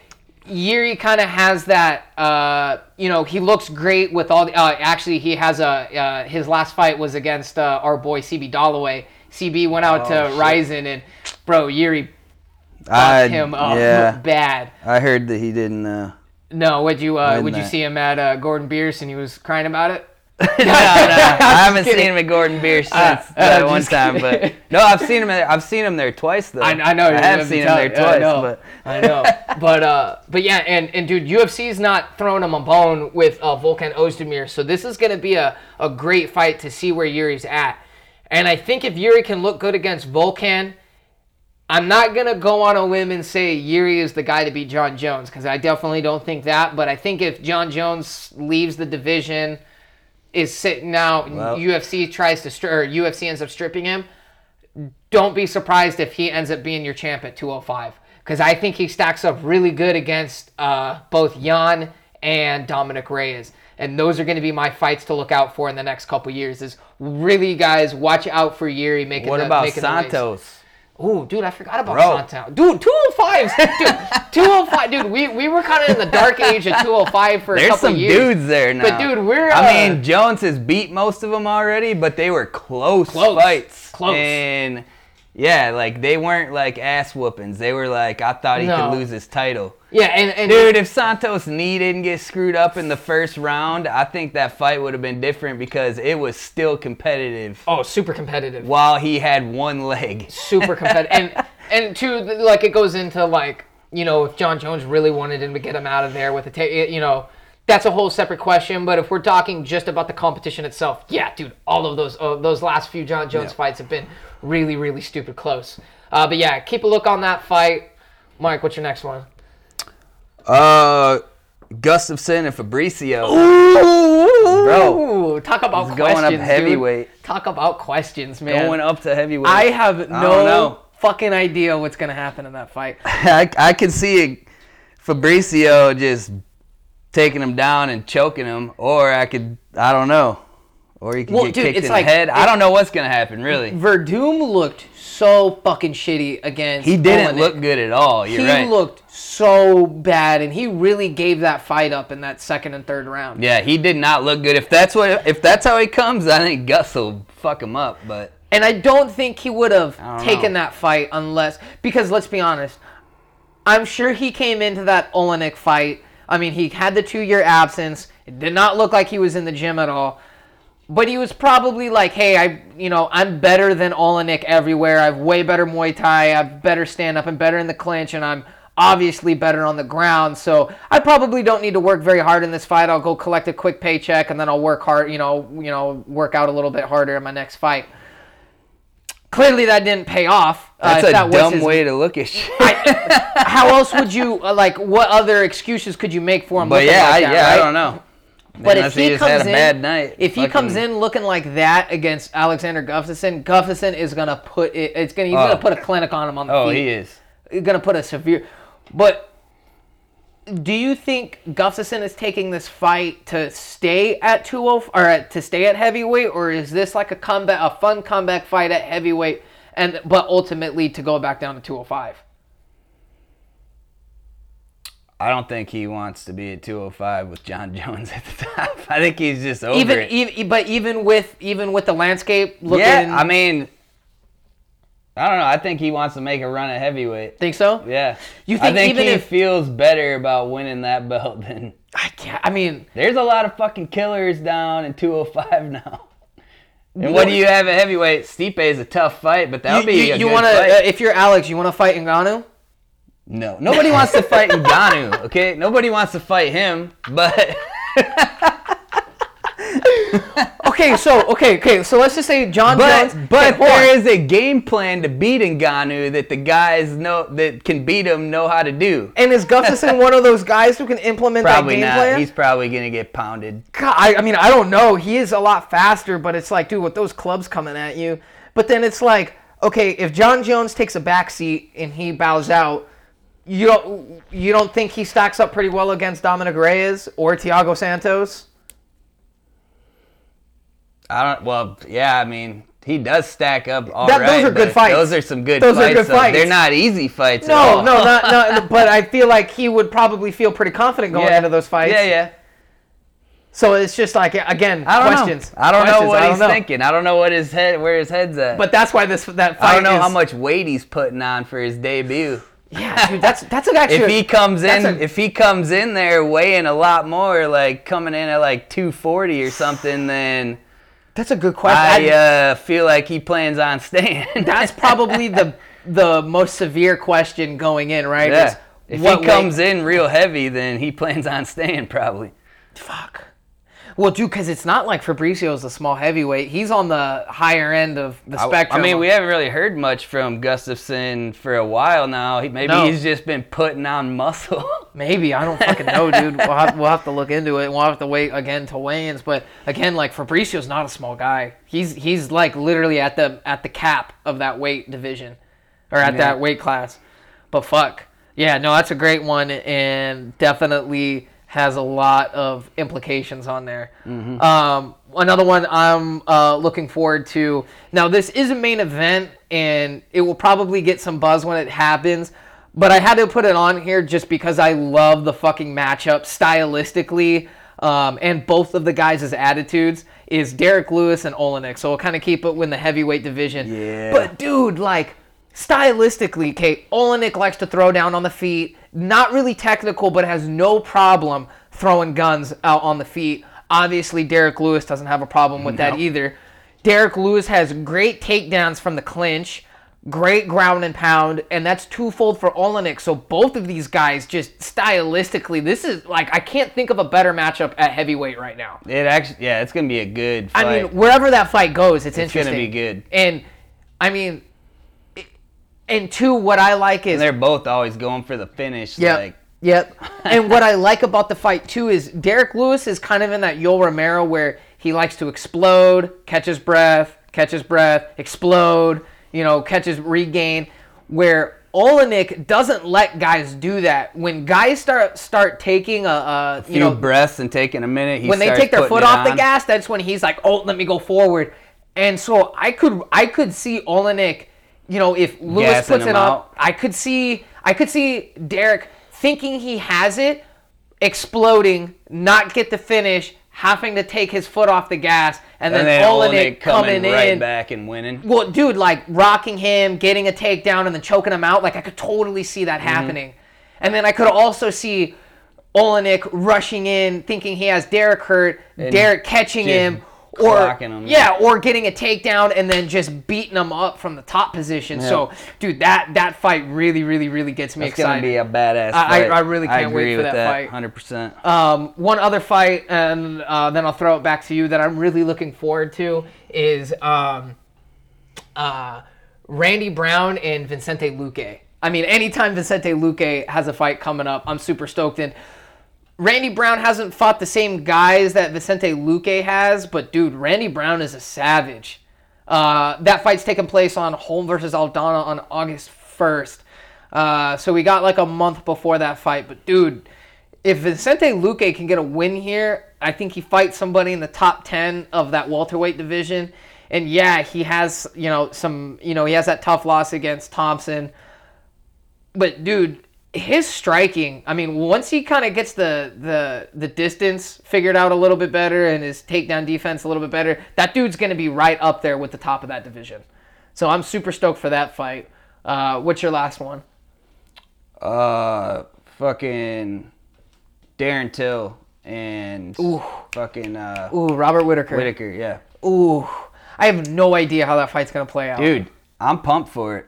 Yuri kind of has that, uh, you know, he looks great with all the. Uh, actually, he has a. Uh, his last fight was against uh, our boy CB Dollaway. CB went out to Oh, shit. Rizin, and bro, Yuri I, him up yeah, bad. I heard that he didn't. Uh, No, would you uh, would you see him at uh, Gordon Biersch and he was crying about it? no, no, I haven't kidding. seen him at Gordon Biersch since Uh, that uh, one just time, but no, I've seen him. I've seen him there twice though. I, I know. I have seen him there yeah, I twice, know, but I know. But uh, but yeah, and and dude, UFC's not throwing him a bone with uh, Volkan Ozdemir, so this is gonna be a a great fight to see where Yuri's at. And I think if Yuri can look good against Volkan, I'm not gonna go on a whim and say Yuri is the guy to beat Jon Jones because I definitely don't think that. But I think if Jon Jones leaves the division, is sitting out, Well- UFC tries to stri- or UFC ends up stripping him. Don't be surprised if he ends up being your champ at 205 because I think he stacks up really good against uh, both Jan and Dominic Reyes. And those are going to be my fights to lolook out for in the next couple years. Is really, guys, watch out for Yuri making. what the, about making. Santos? Oh, dude, I forgot about Bro. Santos. Dude, 205s. dude, 205. Dude, we, we were kind of in the dark age of 205 for a There's couple some years. dudes there now. But, dude, we're. I uh, mean, Jones has beat most of them already, but they were close, Close. fights. Close. And yeah, like they weren't like ass whoopings. They were like, I thought he No. could lose his title. yeah, and, and Dude, if Santos knee didn't get screwed up in the first round, I think that fight would have been different because it was still competitive Oh, super competitive. while he had one leg. Super competitive. and and two, like it goes into like you know if Jon Jones really wanted him to get him out of there with a ta- you know that's a whole separate question. But if we're talking just about the competition itself, yeah, dude, all of those uh, those last few Jon Jones Yeah. fights have been really really stupid close. Uh, but yeah, keep a look on that fight. Mike, what's your next one? Uh, Gustafsson and Fabricio. Bro, talk about questions, going up dude. heavyweight. Talk about questions, man. Going up to heavyweight. I have no know. fucking idea what's gonna happen in that fight. I, I can see it. Fabricio just taking him down and choking him, or I could, I don't know, or he could Well, get dude, kicked it's in like- the head. I don't know what's gonna happen, really. Werdum looked so fucking shitty against. He didn't Oleinik. look good at all. You're He right. looked so bad, and he really gave that fight up in that second and third round. yeah, he did not look good. If that's what, if that's how he comes, I think Gus will fuck him up. But And I don't think he would have taken know. that fight unless because let's be honest, I'm sure he came into that Oleinik fight. I mean, he had the two year absence. It did not look like he was in the gym at all. But he was probably like, "Hey, I, you know, I'm better than Oleinik everywhere. I've way better Muay Thai. I've better stand up and better in the clinch, and I'm obviously better on the ground. So I probably don't need to work very hard in this fight. I'll go collect a quick paycheck, and then I'll work hard. You know, you know, work out a little bit harder in my next fight." Clearly, that didn't pay off. uh, that's if a that dumb his- way to look at shit. How else would you uh, like? What other excuses could you make for him? but yeah, like I, that, yeah, I don't know. But if he, comes had a in, bad night, if he comes in looking like that against Alexander Gustafsson, Gustafsson is gonna put it. It's gonna he's Oh. gonna put a clinic on him on the oh, feet. he is. He's gonna put a severe. But do you think Gustafsson is taking this fight to stay at 20 or at, to stay at heavyweight, or is this like a comeback, a fun comeback fight at heavyweight, and but ultimately to go back down to 205? I don't think he wants to be at 205 with Jon Jones at the top. I think he's just over Even, it. even but even with even with the landscape looking, yeah, I mean, I don't know. I think he wants to make a run at heavyweight. think so. Yeah, You I think think even he if- feels better about winning that belt than. I can't. I mean, There's a lot of fucking killers down in 205 now. And what do you have at heavyweight? Stipe is a tough fight, but that'll you, be you, a you good want to fight. uh, if you're Alex, you want to fight Ngannou? No, nobody wants to fight Ngannou. Okay, nobody wants to fight him. But Okay, so okay, okay, so let's just say Jon but Jones. but there is a game plan to beat Ngannou that the guys know that can beat him know how to do. And is Gustafsson one of those guys who can implement Probably that game not. plan? He's probably gonna get pounded. God, I, I mean, I don't know. He is a lot faster, but it's like, dude, with those clubs coming at you. But then it's like, okay, if Jon Jones takes a back seat and he bows out, you don't you don't think he stacks up pretty well against Dominic Reyes or Thiago Santos? I don't. Well, yeah. I mean, he does stack up all That- those are good fights. Those are some good. Those are fights, good though. fights. They're not easy fights. at No, all. no, not, not. But I feel like he would probably feel pretty confident going yeah. into those fights. Yeah, yeah. So it's just like again, I don't questions. know. I don't Questions, know what don't he's know. thinking. I don't know what his head, where his head's at. But that's why this that fight. I don't know is, how much weight he's putting on for his debut. Yeah, dude, that's that's actually. if he comes in, a- if he comes in there weighing a lot more, like coming in at like 240 or something, then that's a good question. I uh, feel like he plans on staying. that's probably the the most severe question going in, right? yeah. If he comes weight- in real heavy, then he plans on staying probably. fuck. Well, dude, because it's not like Fabricio is a small heavyweight. He's on the higher end of the I- spectrum. I mean, we haven't really heard much from Gustafsson for a while now. He, maybe No. he's just been putting on muscle. Maybe I don't fucking know, dude. We'll have, we'll have to look into it. We'll have to wait again to weigh-ins. But again, like Fabricio's not a small guy. He's he's like literally at the at the cap of that weight division, or at Yeah. that weight class. But fuck, yeah, no, that's a great one, and definitely has a lot of implications on there. Um, another one I'm uh, looking forward to. Now, this is a main event, and it will probably get some buzz when it happens. But I had to put it on here just because I love the fucking matchup stylistically, um, and both of the guys' attitudes is Derrick Lewis and Oleinik. So we'll kind of keep it in the heavyweight division. Yeah. But dude, like stylistically, Kate Oleinik likes to throw down on the feet. Not really technical, but has no problem throwing guns out on the feet. Obviously, Derrick Lewis doesn't have a problem with that either. Derrick Lewis has great takedowns from the clinch, great ground and pound, and that's twofold for Oleinik. So both of these guys, just stylistically, this is like I can't think of a better matchup at heavyweight right now. It actually, yeah, it's gonna be a good fight. I mean, wherever that fight goes, it's, interesting. It's gonna be good. And I mean, and two, what I like is And they're both always going for the finish. Yeah. Like, Yep. and what I like about the fight too is Derrick Lewis is kind of in that Yoel Romero where he likes to explode, catch his breath, catch his breath, explode, you know, catches regain. Where Oleinik doesn't let guys do that. When guys start start taking a, a you few know breaths and taking a minute. He when they take their foot off the gas, that's when he's like, "Oh, let me go forward." And so I could I could see Oleinik, you know, if Lewis Gassing puts it up, out. I could see I could see Derrick thinking he has it, exploding, not get the finish, having to take his foot off the gas, and, and then, then Oleinik Oleinik coming, coming right in. back and winning. Well, dude, like rocking him, getting a takedown, and then choking him out. Like I could totally see that Mm-hmm. happening. And then I could also see Oleinik rushing in, thinking he has Derrick hurt, Derrick catching him, or him. yeah, or getting a takedown and then just beating them up from the top position. So, dude, that that fight really, really, really gets me It's gonna excited. be a badass. I- I- I really can't wait agree for with that fight. Hundred percent. Um, one other fight, and uh, then I'll throw it back to you that I'm really looking forward to is um, uh, Randy Brown and Vicente Luque. I mean, anytime Vicente Luque has a fight coming up, I'm super stoked. And Randy Brown hasn't fought the same guys that Vicente Luque has, but dude, Randy Brown is a savage. Uh, that fight's taking place on Holm versus Aldana on August 1st. Uh, so we got like a month before that fight. But dude, if Vicente Luque can get a win here, I think he fights somebody in the top 10 of that welterweight division. And yeah, he has, you know, some, you know, he has that tough loss against Thompson but dude, his striking. I mean, once he kind of gets the the the distance figured out a little bit better and his takedown defense a little bit better, that dude's gonna be right up there with the top of that division. So I'm super stoked for that fight. Uh, what's your last one? Uh, fucking Darren Till and Ooh. fucking uh, Ooh, Robert Whitaker. Whitaker. Yeah, Ooh, I have no idea how that fight's gonna play out. dude, I'm pumped for it.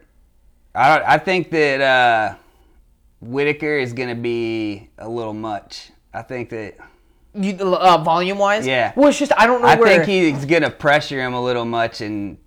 I don't, I think that uh, Whitaker is gonna be a little much. I think that you, uh, volume wise. Yeah. Well, it's just I don't know I where. think he's gonna pressure him a little much, and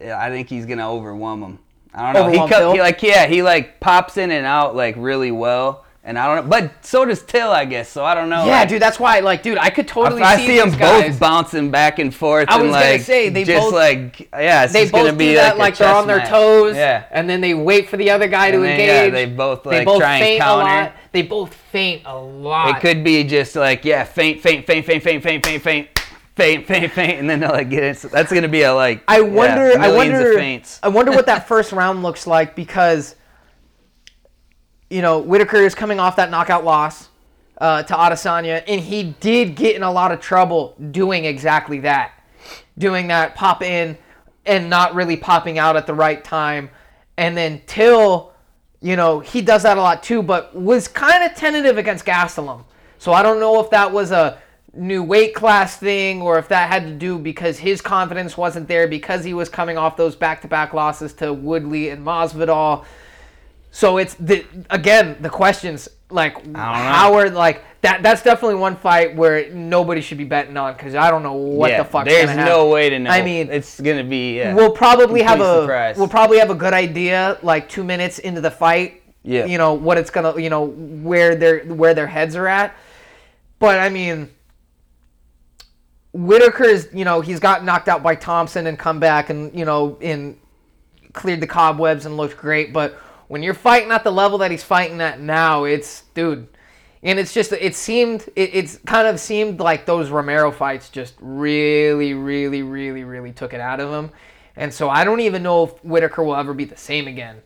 I think he's gonna overwhelm him. I don't know. Overwhelm he, co- he like yeah, he like pops in and out like really well, and I don't know. But so does Till, I guess. So I don't know. yeah, like, dude, that's why. Like, dude, I could totally. I see, see them these both bouncing back and forth. I and was gonna like, say, they just both- like yeah, it's they gonna both be do that like, like they're on their toes, Yeah, and then they wait for the other guy to then, engage. yeah, they both, they like, both try and counter. They both feint a lot. it could be just like yeah, feint, feint, feint, feint, feint, feint, feint, feint. Feint, feint, feint, and then they'll like get it. So that's gonna be a like. I yeah, wonder. I wonder. I wonder what that first round looks like because, you know, Whitaker is coming off that knockout loss uh, to Adesanya, and he did get in a lot of trouble doing exactly that, doing that pop in and not really popping out at the right time, and then Till, you know, he does that a lot too, but was kind of tentative against Gastelum. So I don't know if that was a new weight class thing or if that had to do because his confidence wasn't there because he was coming off those back-to-back losses to Woodley and Masvidal. So it's the again the questions like how are like that that's definitely one fight where nobody should be betting on because I don't know what yeah, the fuck. Is. There's no way to know. I mean, it's gonna be. Yeah. We'll probably have a surprise. we'll probably have a good idea like two minutes into the fight. Yeah. You know what it's gonna you know where their where their heads are at, but I mean. Whitaker's, you know, he's got knocked out by Thompson and come back and, you know, in cleared the cobwebs and looked great. But when you're fighting at the level that he's fighting at now, it's dude. And it's just it seemed it, it's kind of seemed like those Romero fights just really, really, really, really took it out of him. And so I don't even know if Whitaker will ever be the same again.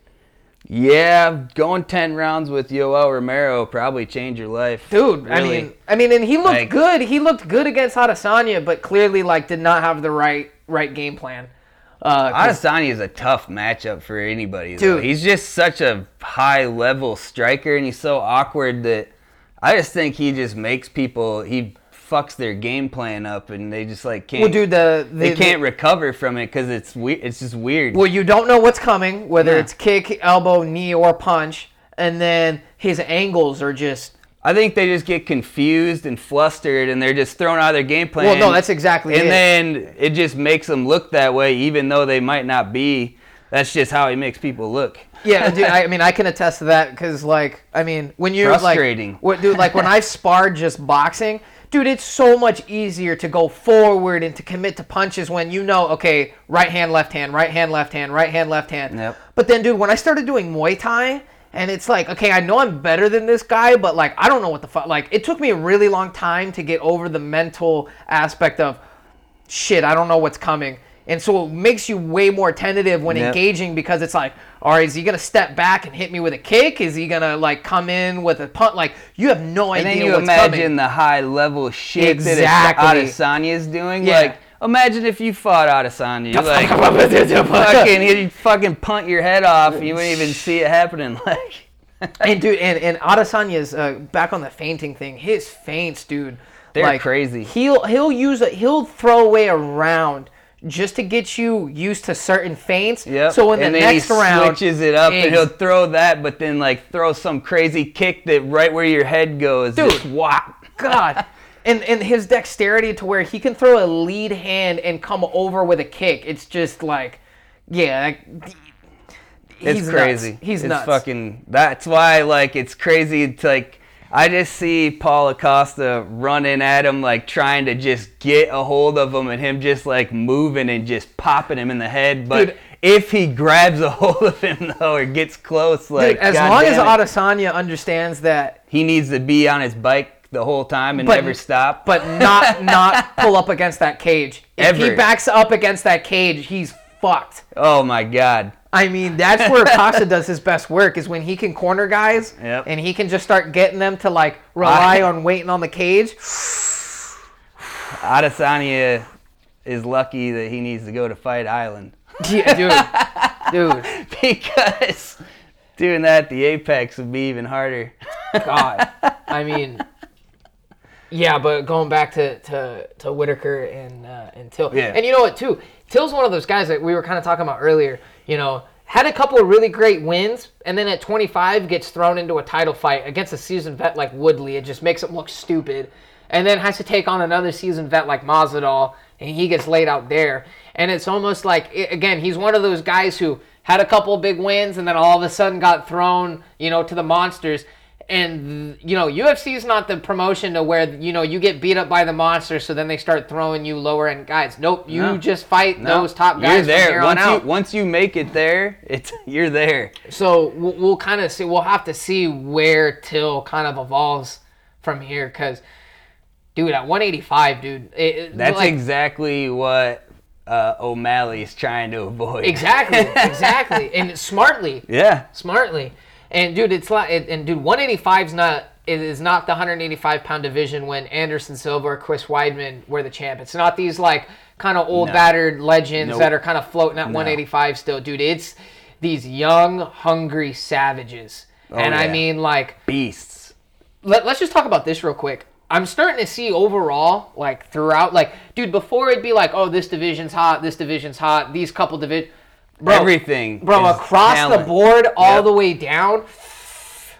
yeah, going ten rounds with Yoel Romero probably change your life, Dude, I Really. mean, I mean, and he looked Like- good. He looked good against Adesanya, but clearly, like, did not have the right right game plan. Uh, Adesanya is a tough matchup for anybody. Though. Dude. He's just such a high level striker, and he's so awkward that I just think he just makes people. He fucks their game plan up, and they just like can't. well, dude, the, the they can't recover from it because it's we- It's just weird. Well, you don't know what's coming, whether Yeah. it's kick, elbow, knee, or punch, and then his angles are just. I think they just get confused and flustered, and they're just thrown out of their game plan. Well, no, that's exactly it. And it. then it just makes them look that way, even though they might not be. that's just how he makes people look. Yeah, dude. I, I mean, I can attest to that because, like, I mean, when you're Frustrating. like, what, dude, like when I've sparred just boxing, dude, it's so much easier to go forward and to commit to punches when you know, okay, right hand, left hand, right hand, left hand, right hand, left hand. Yep. But then, dude, when I started doing Muay Thai. And it's like, okay, I know I'm better than this guy, but like, I don't know what the fuck. Like, it took me a really long time to get over the mental aspect of, shit, I don't know what's coming. And so it makes you way more tentative when Yep. engaging because it's like, all right, is he gonna step back and hit me with a kick? Is he gonna like come in with a punt? Like you have no And idea then you what's imagine coming. the high level shit Exactly. that Adesanya's doing. Yeah. Like, imagine if you fought Adesanya. Like, fucking, he'd fucking punt your head off. You wouldn't even see it happening. Like, and dude, and and Adesanya's uh, back on the feinting thing. His feints, dude, They're like, crazy. He'll he'll use a he'll throw away a round just to get you used to certain feints. Yep. So in and the then next he round, switches it up, and he'll throw that, but then like throw some crazy kick that right where your head goes, Dude. just whop. God. And, and his dexterity to where he can throw a lead hand and come over with a kick. It's just like, yeah, like, It's he's crazy. Nuts. He's it's nuts. fucking. That's why like it's crazy. To, like I just see Paulo Costa running at him, like trying to just get a hold of him, and him just like moving and just popping him in the head. But Dude. if he grabs a hold of him though, or gets close, like Dude, as God long as Adesanya understands that, he needs to be on his bike the whole time and But- never stop. but not not pull up against that cage. If he backs up against that cage, he's fucked. oh my God. I mean, that's where Acosta does his best work is when he can corner guys Yep. and he can just start getting them to like rely on waiting on the cage. Adesanya is lucky that he needs to go to Fight Island. Yeah, dude, dude. because doing that at the apex would be even harder. God, I mean, yeah, but going back to to, to Whitaker and uh, and Till, Yeah. and you know what too, Till's one of those guys that we were kind of talking about earlier. You know, had a couple of really great wins, and then at 25 gets thrown into a title fight against a seasoned vet like Woodley. It just makes him look stupid, and then has to take on another seasoned vet like Masvidal, and he gets laid out there. And it's almost like again, he's one of those guys who had a couple of big wins, and then all of a sudden got thrown, you know, to the monsters and you know UFC is not the promotion to where you know you get beat up by the monster, so then they start throwing you lower end guys. Nope, you No. just fight No, those top You're guys from there here once on you out. once you make it there. It's you're there. So we'll, we'll kind of see. We'll have to see where Till kind of evolves from here, because dude, at 185, dude, it- That's like, exactly what uh, O'Malley's trying to avoid. exactly, exactly, and smartly. Yeah. smartly. And dude, it's like, and dude, 185's not it is not the 185 pound division when Anderson Silva or Chris Weidman were the champ. It's not these like kind of old No. battered legends Nope. that are kind of floating at 185 still, dude. It's these young, hungry savages. Oh, and I Oh, mean, like, Beasts. let, let's just talk about this real quick. I'm starting to see overall, like throughout, like, dude, before it'd be like, oh, this division's hot, this division's hot, these couple division, bro, Everything. bro, is across the board, all Yep. the way down.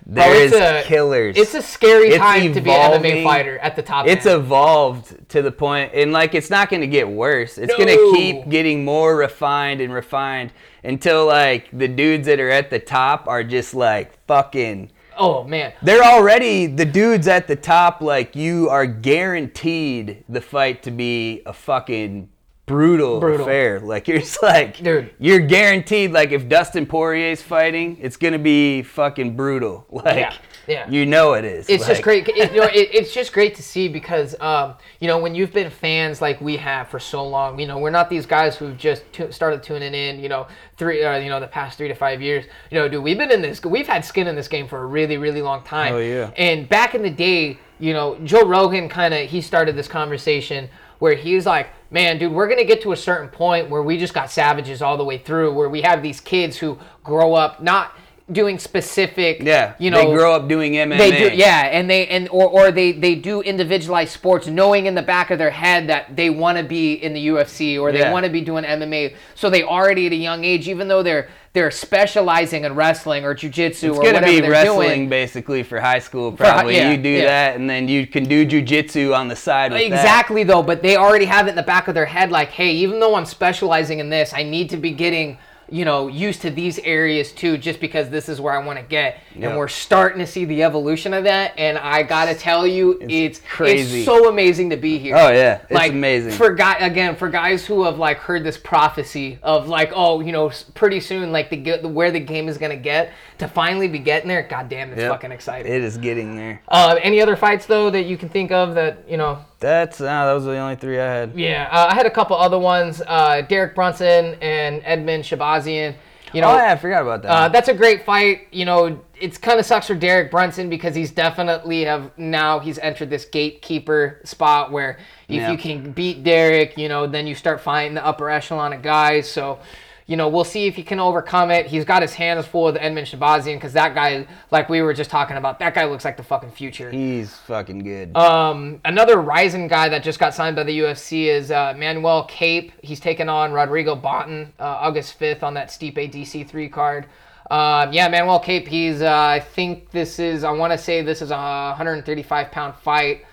There's it's a- killers. It's a scary It's time to be an MMA fighter at the top. It's end. evolved to the point, and like it's not going to get worse. It's going to keep getting more refined and refined until like the dudes that are at the top are just like fucking. oh man, They're already the dudes at the top. Like you are guaranteed the fight to be a fucking brutal, Brutal. affair. Like you're just like, Dude. you're guaranteed. Like if Dustin Poirier's fighting, it's gonna be fucking brutal. Like Yeah, yeah. you know it is. it's just great. It, you know, it, it's just great to see because, um, you know, when you've been fans like we have for so long, you know, we're not these guys who've just tu- started tuning in, you know, three, uh, you know, the past three to five years. You know, dude, we've been in this, we've had skin in this game for a really, really long time. Oh, yeah. And back in the day, you know, Joe Rogan kind of he started this conversation where he's like, "Man, dude, we're gonna get to a certain point where we just got savages all the way through, where we have these kids who grow up not." doing specific Yeah, you know they grow up doing MMA. they do, yeah, and they and or, or they they do individualized sports, knowing in the back of their head that they want to be in the UFC or they Yeah. want to be doing MMA. So they already at a young age, even though they're they're specializing in wrestling or jujitsu It's or whatever be they're wrestling doing. basically for high school. Probably yeah, you do yeah. that, and then you can do jujitsu on the side. With that. Exactly though, but they already have it in the back of their head, like, hey, even though I'm specializing in this, I need to be getting you know, used to these areas too, just because this is where I want to get. Yeah. And we're starting to see the evolution of that. And I gotta tell you, it's crazy. It's so amazing to be here. Oh, yeah. It's like, amazing. For guy again, for guys who have like heard this prophecy of like, oh, you know, pretty soon, like the ge- where the game is gonna get to finally be getting there. God damn, it's Yep. fucking exciting. It is getting there. uh, any other fights though that you can think of that you know That's uh, that was the only three I had. yeah, uh, I had a couple other ones. Uh, Derek Brunson and Edmen Shahbazyan. You know, oh yeah, I forgot about that. uh, that's a great fight. You know, it's kind of sucks for Derek Brunson because he's definitely have now he's entered this gatekeeper spot where if Yeah. you can beat Derek, you know, then you start fighting the upper echelon of guys. So. You know, we'll see if he can overcome it. He's got his hands full with Edmen Shahbazyan because that guy, like we were just talking about, that guy looks like the fucking future. He's fucking good. Um, another rising guy that just got signed by the UFC is uh, Manel Kape. He's taking on Rodrigo Bonton uh, August 5th on that Stipe DC3 card. Um, yeah, Manel Kape, he's, uh, I think this is, I want to say this is a 135 pound fight.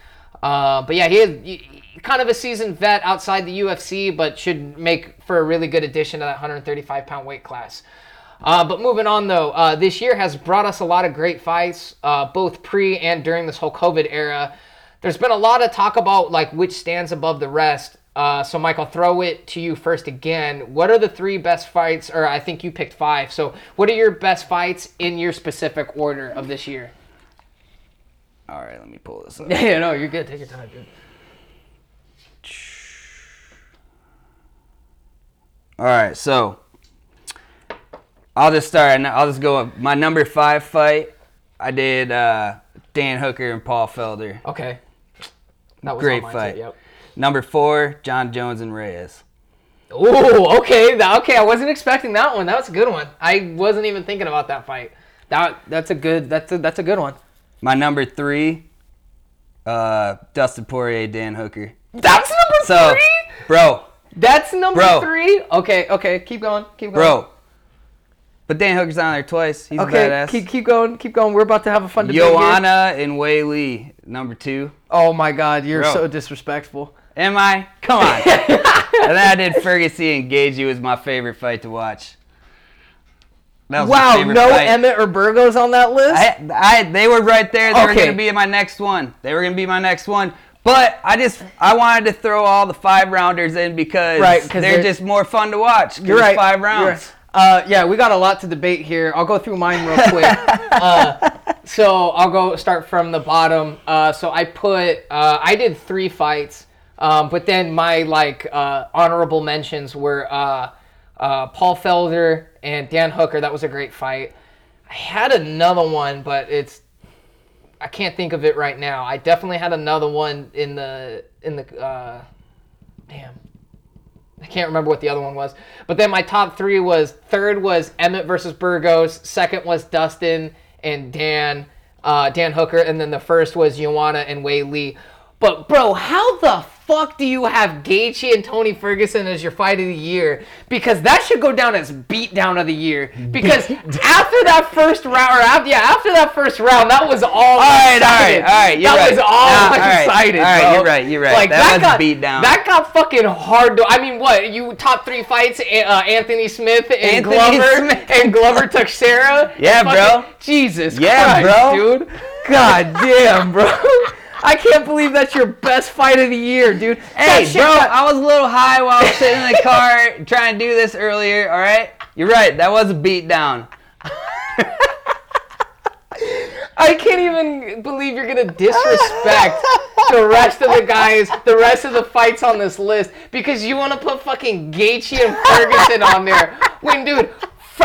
Uh, but yeah, he is kind of a seasoned vet outside the UFC, but should make for a really good addition to that 135 pound weight class. Uh, but moving on though, uh, this year has brought us a lot of great fights, uh, both pre and during this whole COVID era. There's been a lot of talk about like which stands above the rest. Uh, so Mike, I'll throw it to you first again. What are the three best fights? Or I think you picked five. So what are your best fights in your specific order of this year? All right, let me pull this up. Yeah, no, you're good. Take your time, dude. All right, so I'll just start. and I'll just go. with My number five fight, I did uh, Dan Hooker and Paul Felder. Okay. That was Great mine, too, fight. Yep. Number four, Jon Jones and Reyes. Oh, okay. Okay, I wasn't expecting that one. That was a good one. I wasn't even thinking about that fight. That that's a good that's a that's a good one. My number three, uh, Dustin Poirier, Dan Hooker. That's number So, three. bro, That's number Bro. three. Okay, okay. Keep going. Keep going. bro. But Dan Hooker's on there twice. He's Okay, badass. keep keep going. Keep going. We're about to have a fun debate here. Joanna and Weili, number two. Oh my God, you're Bro. so disrespectful. Am I? Come on. and then I did Ferguson and Gaethje was my favorite fight to watch. That was my Wow, favorite no fight. Emmett or Burgos on that list. I, I, they were right there. They were Okay. gonna be my next one. They were gonna be my next one. But I just I wanted to throw all the five rounders in because Right, they're, they're- just more fun to watch. You're right. Five rounds. right. Uh, yeah, we got a lot to debate here. I'll go through mine real quick. uh, so I'll go start from the bottom. Uh, so I put uh, I did three fights, um, but then my like uh, honorable mentions were uh, uh, Paul Felder and Dan Hooker. That was a great fight. I had another one, but it's I can't think of it right now. I definitely had another one in the in the uh, damn. I can't remember what the other one was. But then my top three was third was Emmett versus Burgos, second was Dustin and Dan, uh, Dan Hooker, and then the first was Joanna and Weili. But bro, how the fuck do you have Gaethje and Tony Ferguson as your fight of the year? Because that should go down as beatdown of the year. Because after that first round, or after, yeah, after that first round, that was all. All right, all right, all right. You're that right. was all Nah, all right, excited. all right, bro. you're right, you're right. Like, That was got, beatdown. That got fucking hard. To, I mean, what you top three fights? Uh, Anthony Smith and Anthony Glover Smith. and Glover took Sarah. Yeah, Fucking- bro. Jesus Yeah, Christ, bro. dude. God damn, bro. I can't believe that's your best fight of the year, dude. Hey, bro, got- I was a little high while I was sitting in the car trying to do this earlier. All right, you're right. That was a beatdown. I can't even believe you're gonna disrespect the rest of the guys, the rest of the fights on this list because you want to put fucking Gaethje and Ferguson on there. When, dude,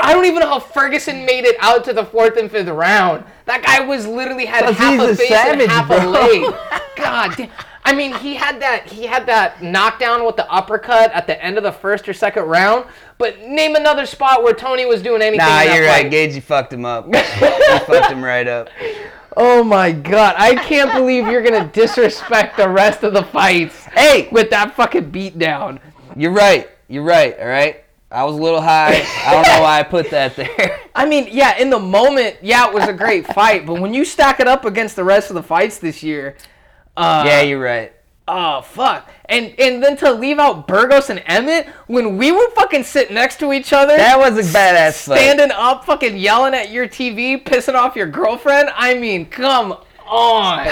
I don't even know how Ferguson made it out to the fourth and fifth round. That guy was literally had half a face savage, and half bro. a leg. God damn. I mean, he had that he had that knockdown with the uppercut at the end of the first or second round. But name another spot where Tony was doing anything. Nah, you're fight. right. Gaethje fucked him up. he fucked him right up. Oh my god, I can't believe you're gonna disrespect the rest of the fights Hey, with that fucking beatdown. you're right. You're right. All right. I was a little high. I don't know why I put that there. I mean, yeah, in the moment, yeah, it was a great fight, but when you stack it up against the rest of the fights this year, uh, yeah, you're right. Oh fuck! And and then to leave out Burgos and Emmett when we would fucking sit next to each other. That was a badass fight. standing up, fucking yelling at your TV, pissing off your girlfriend. I mean, come on,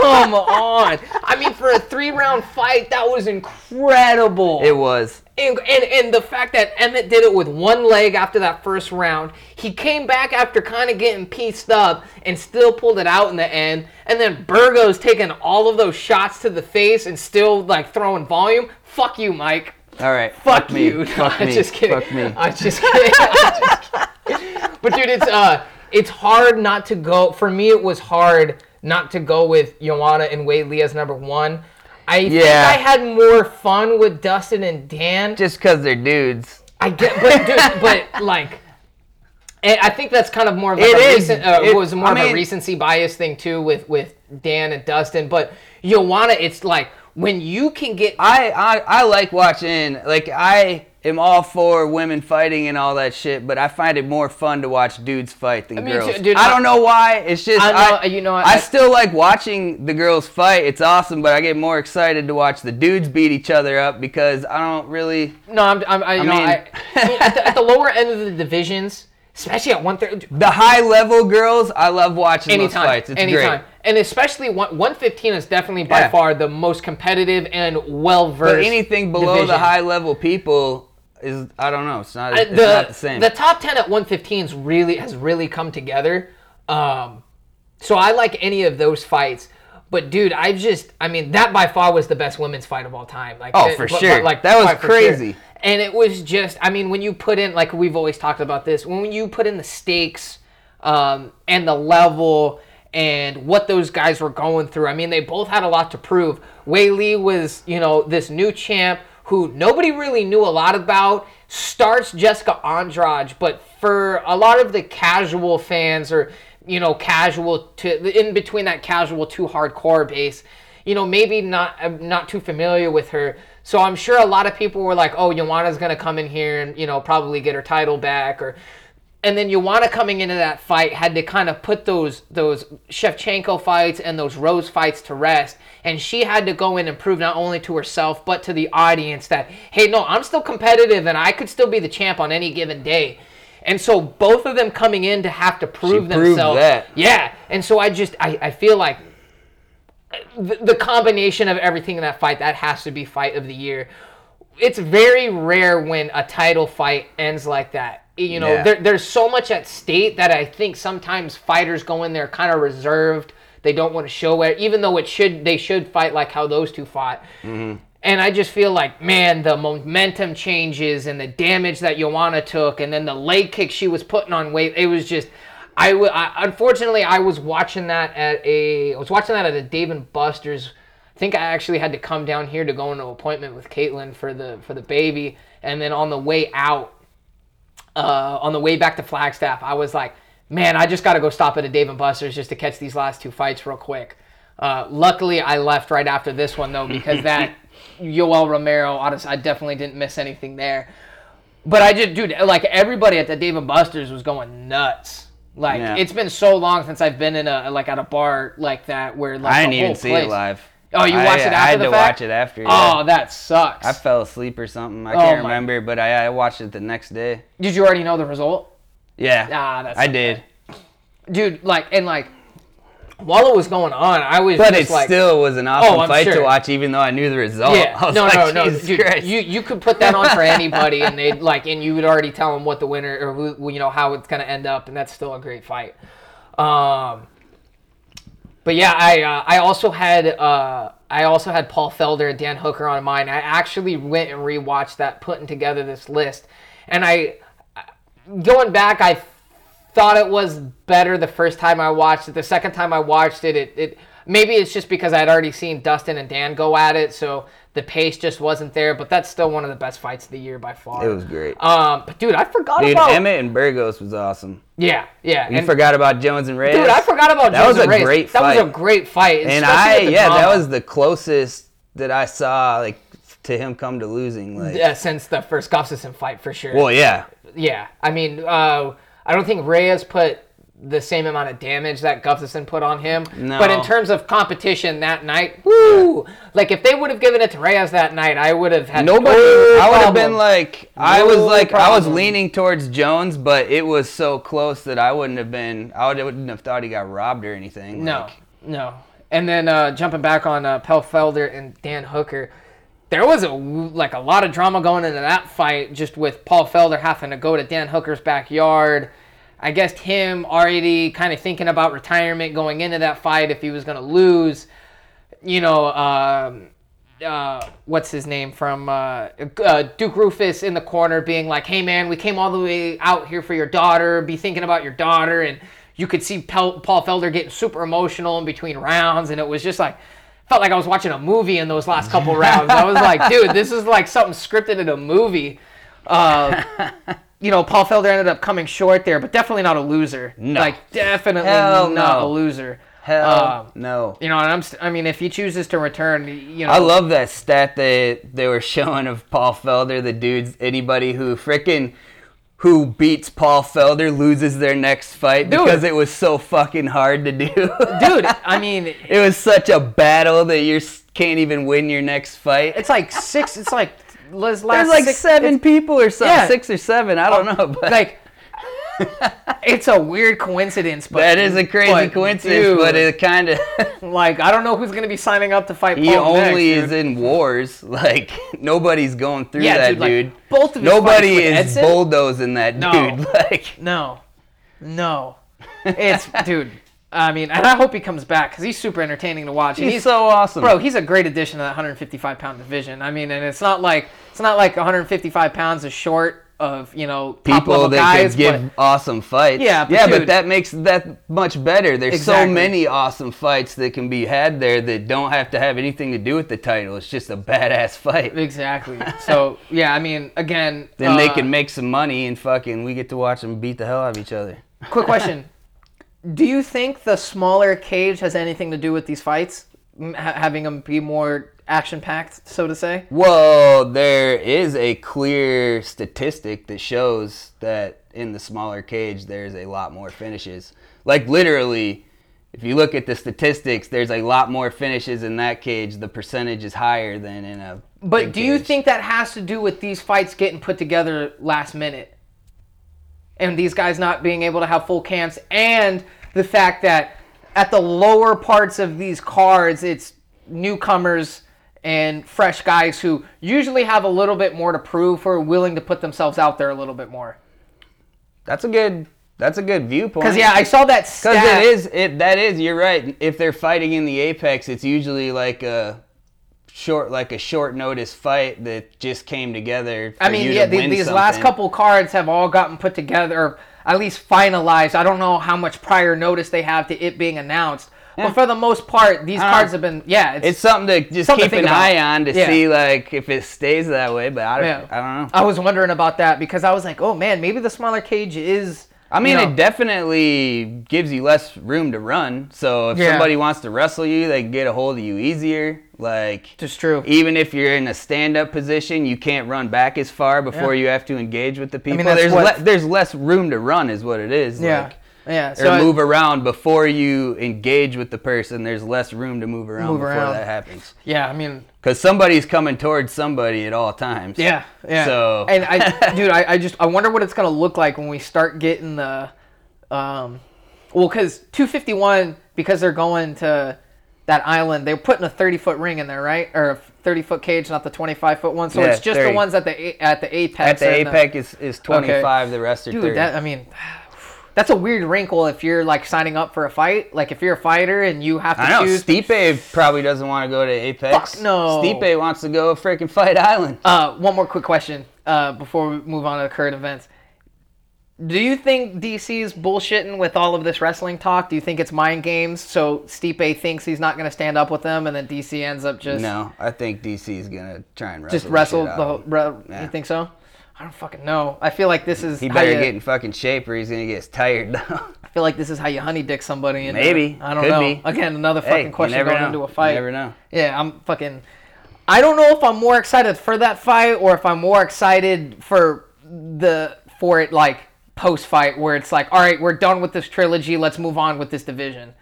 come on. I mean, for a three round fight, that was incredible. It was. And, and and the fact that Emmett did it with one leg after that first round, he came back after kind of getting pieced up and still pulled it out in the end. And then Burgos taking all of those shots to the face and still like throwing volume. Fuck you, Mike. All right. Fuck, me. you. Fuck I'm me. just kidding. Fuck me. I'm just kidding. I'm just kidding. But dude, it's uh, it's hard not to go. For me, it was hard not to go with Joanna and Wade Lee as number one. I think Yeah. I had more fun with Dustin and Dan. Just because they're dudes. I get, but dude, but like, I think that's kind of more of like It a is. recent, uh, It- was more I of a recency bias thing too with with Dan and Dustin. But Joanna, it's like when you can get I, I I like watching like I am all for women fighting and all that shit, but I find it more fun to watch dudes fight than Me girls. too, dude, I I- don't know why. It's just I know- I, you know I, I- still like watching the girls fight. It's awesome, but I get more excited to watch the dudes beat each other up because I don't really. no, I'm, I'm I, you know, mean- I, I mean, at, the, at the lower end of the divisions, especially at one thirty. The high level girls, I love watching Anytime, those fights. It's anytime, great. and especially one, 115 is definitely by Yeah. far the most competitive and well versed. But anything below the high level people is I don't know. It's not. It's the, not the same. top 10 at 115s really has really come together. Um, so I like any of those fights. But dude, I just I mean that by far was the best women's fight of all time. Like Oh, it- for sure. but, like That was crazy. And it was just I mean when you put in like we've always talked about this when you put in the stakes um, and the level and what those guys were going through. I mean, they both had a lot to prove. Weili was, you know, this new champ who nobody really knew a lot about. Starts Jessica Andrade, but for a lot of the casual fans or you know, casual to in between that casual to hardcore base, you know, maybe not not too familiar with her. So I'm sure a lot of people were like, "Oh, Joanna's gonna come in here and you know probably get her title back," or and then Joanna coming into that fight had to kind of put those those Shevchenko fights and those Rose fights to rest, and she had to go in and prove not only to herself but to the audience that hey, no, I'm still competitive and I could still be the champ on any given day. And so both of them coming in to have to prove themselves. that. Yeah, and so I just I, I feel like the, the combination of everything in that fight that has to be fight of the year. It's very rare when a title fight ends like that. You know, Yeah. there, there's so much at stake that I think sometimes fighters go in there kind of reserved. They don't want to show it, even though it should they should fight like how those two fought. Mm-hmm. And I just feel like, man, the momentum changes and the damage that Joanna took, and then the leg kick she was putting on weight. It was just, I, w- I unfortunately I was watching that at a I was watching that at a Dave and Buster's. I think I actually had to come down here to go into an appointment with Caitlin for the for the baby, and then on the way out, uh, on the way back to Flagstaff, I was like, man, I just got to go stop at a Dave and Buster's just to catch these last two fights real quick. Uh, luckily, I left right after this one though because that Yoel Romero, honestly, I definitely didn't miss anything there. But I just, dude, like everybody at the Dave and Buster's was going nuts. Like Yeah. it's been so long since I've been in a like at a bar like that where like I didn't even see place- it live. Oh, you I- watched it after? I had the to fact? watch it after. Oh, that sucks. I fell asleep or something. I Oh can't my- remember, but I, I watched it the next day. Did you already know the result? Yeah, Ah, that's I did. dude like and like while it was going on i was But it like still was an awesome Oh, fight to watch, even though I knew the result. yeah I was no like, no no Jesus dude, Christ. you you could put that on for anybody and they'd like and you would already tell them what the winner or who you know how it's gonna end up and that's still a great fight um but yeah i uh, i also had uh I also had Paul Felder and Dan Hooker on mine. I actually went and rewatched that, putting together this list, and I, going back, I thought it was better the first time I watched it. The second time I watched it, it, it maybe it's just because I'd already seen Dustin and Dan go at it, so the pace just wasn't there. But that's still one of the best fights of the year by far. it was great. Um, but dude, I forgot Dude, about Emmett and Burgos was awesome. yeah, yeah. You and, forgot about Jones and Reyes. dude, I forgot about That Jones was and a Reyes. great That was a great fight, And I, yeah, that was the closest that I saw, like, to him come to losing. Like, yeah, since the first Gustafsson fight for sure. well, yeah, Yeah, I mean, uh, I don't think Reyes put the same amount of damage that Gustafsson put on him. No. But in terms of competition that night, woo! Like if they would have given it to Reyes that night, I would have had Nobody. no I would have been like, I was No like, I was leaning towards Jones, but it was so close that I wouldn't have been. I would- wouldn't have thought he got robbed or anything. No, Like, no. And then uh, jumping back on uh, Pel Felder and Dan Hooker, there was a like a lot of drama going into that fight, just with Paul Felder having to go to Dan Hooker's backyard. I guess him already kind of thinking about retirement going into that fight if he was going to lose. You know, um, uh, what's his name from uh, uh, Duke Roufus in the corner being like, "Hey man, we came all the way out here for your daughter. Be thinking about your daughter." And you could see Pel- Paul Felder getting super emotional in between rounds, and it was just like felt like I was watching a movie in those last couple rounds. I was like, dude, this is like something scripted in a movie. You know, Paul Felder ended up coming short there, but definitely not a loser. No. Like definitely Hell not no. a loser. hell Um, no. You know, and I'm. St- I mean, if he chooses to return, you know, I love that stat that they were showing of Paul Felder. The dudes, anybody who frickin' who beats Paul Felder loses their next fight Dude. because it was so fucking hard to do. dude. I mean, it was such a battle that you can't even win your next fight. it's like six. It's like There's like six, seven people or something, Yeah. six or seven. I don't oh, know, but Like, it's a weird coincidence, but that is a crazy but, coincidence. dude, but it kind of like I don't know who's gonna be signing up to fight. he Paul next, only dude. is in wars. Like nobody's going through Yeah, that dude, like, dude. both of Nobody is Edson? bulldozing that No. dude. Like No, no, it's dude. I mean, and I hope he comes back because he's super entertaining to watch. And he's, so awesome, bro, he's a great addition to that 155 pound division. I mean, and it's not like it's not like 155 pounds is short of you know people that guys, could give but awesome fights. Yeah, but yeah, but that makes that much better. There's Exactly. so many awesome fights that can be had there that don't have to have anything to do with the title. It's just a badass fight. exactly. So yeah, I mean, again, Then they uh, can make some money and fucking we get to watch them beat the hell out of each other. Quick question: Do you think the smaller cage has anything to do with these fights, ha- having them be more action packed, so to say? Well, there is a clear statistic that shows that in the smaller cage there's a lot more finishes. Like literally, if you look at the statistics, there's a lot more finishes in that cage. The percentage is higher than in a. But do you think that has to do with these fights getting put together last minute? And these guys not being able to have full camps and the fact that at the lower parts of these cards it's newcomers and fresh guys who usually have a little bit more to prove or willing to put themselves out there a little bit more. That's a good. That's a good viewpoint. Cuz yeah, I saw that Because it is it that is you're right. If they're fighting in the apex, it's usually like a short like a short notice fight that just came together. For I mean, yeah, to the, these last couple cards have all gotten put together, or at least finalized. I don't know how much prior notice they have to it being announced, Yeah. but for the most part, these uh, cards know. have been. Yeah, it's. It's something to just Something keep think an about. eye on to Yeah. see like if it stays that way. But I don't, Yeah. I don't know. I was wondering about that because I was like, oh man, maybe the smaller cage is. I mean, you know, it definitely gives you less room to run. So if somebody wants to wrestle you, they can get a hold of you easier. Like just true. even if you're in a stand-up position, you can't run back as far before Yeah. you have to engage with the people. I mean, there's what- le- there's less room to run, is what it is. Yeah, Like, yeah. or So I- move around before you engage with the person. There's less room to move around Move before around. that happens. yeah, I mean, Because somebody's coming towards somebody at all times. yeah, yeah. So- and I, dude, I, I just I wonder what it's gonna look like when we start getting the, um, well, because 251 because they're going to that island, they're putting a 30 foot ring in there, right? Or a 30 foot cage, not the 25 foot one. So Yeah, it's just 30. the ones at the at the apex. At the apex is, is 25, the rest are Dude, 30. that I mean, that's a weird wrinkle if you're like signing up for a fight. Like if you're a fighter and you have to I know. choose. Stipe probably doesn't want to go to Apex. Fuck no. Stipe wants to go freaking fight Island. Uh, one more quick question uh, before we move on to the current events. Do you think DC's bullshitting with all of this wrestling talk? Do you think it's mind games? So Stipe thinks he's not going to stand up with them, and then DC ends up just No, I think DC is gonna try and wrestle just wrestle the of whole. Re- Yeah. You think so? I don't fucking know. I feel like this is He how better you- get in fucking shape or he's gonna get tired. though. I feel like this is how you honey dick somebody. And uh, Maybe. I don't Could know. be. Again, another fucking you question going know. into a fight. You never know. Yeah, I'm fucking. I don't know if I'm more excited for that fight or if I'm more excited for the for it like post fight where it's like, all right, we're done with this trilogy. Let's move on with this division.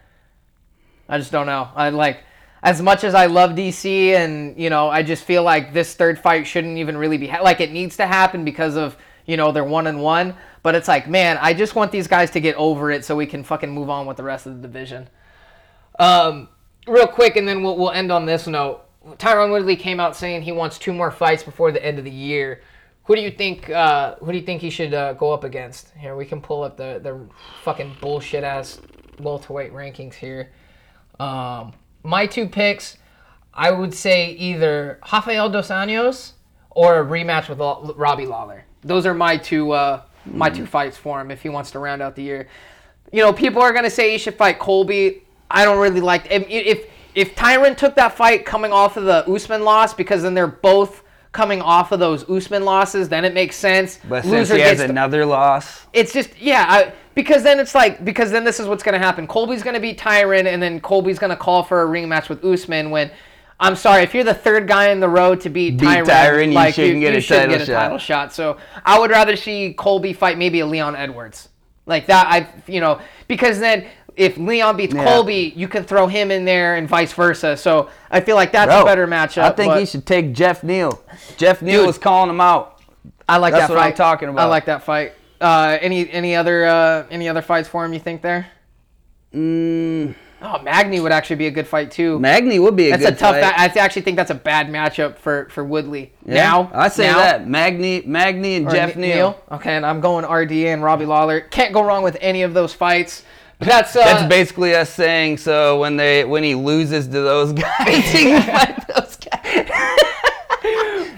I just don't know. I like as much as I love DC, and you know, I just feel like this third fight shouldn't even really be ha- like it needs to happen because of you know they're one and one. But it's like, man, I just want these guys to get over it so we can fucking move on with the rest of the division. Um, real quick, and then we'll we'll end on this note. Tyron Woodley came out saying he wants two more fights before the end of the year. Who do you think? Uh, who do you think he should uh, go up against? Here we can pull up the the fucking bullshit ass welterweight rankings here. Um, my two picks, I would say either Rafael dos Anjos or a rematch with Robbie Lawler. Those are my two uh, my two fights for him if he wants to round out the year. You know, people are gonna say he should fight Colby. I don't really like if if, if Tyron took that fight coming off of the Usman loss because then they're both coming off of those Usman losses, then it makes sense. But since he has another loss, it's just yeah, I, because then it's like because then this is what's gonna happen. Colby's gonna beat Tyron, and then Colby's gonna call for a rematch with Usman. When I'm sorry, if you're the third guy in the row to beat, Beat Tyron, Tyron, you like shouldn't get a shouldn't title get a shot. title shot. So I would rather see Colby fight maybe a Leon Edwards like that. I you know because then. If Leon beats Yeah. Colby, you can throw him in there and vice versa. So I feel like that's a better matchup. I think he should take Geoff Neal. Geoff Neal was calling him out. I like that fight. that's that what fight. I'm talking about. I like that fight. Uh, any any other uh, any other fights for him? You think there? Mm, Oh, Magny would actually be a good fight too. Magny would be a that's good a tough. fight. I actually think that's a bad matchup for for Woodley. Yeah, Now I say now, that Magny, Magny, and or Geoff Ne- Neal. Okay, and I'm going RDA and Robbie Lawler. Can't go wrong with any of those fights. But that's uh, That's basically us saying so when they when he loses to those guys, he can fight those guys.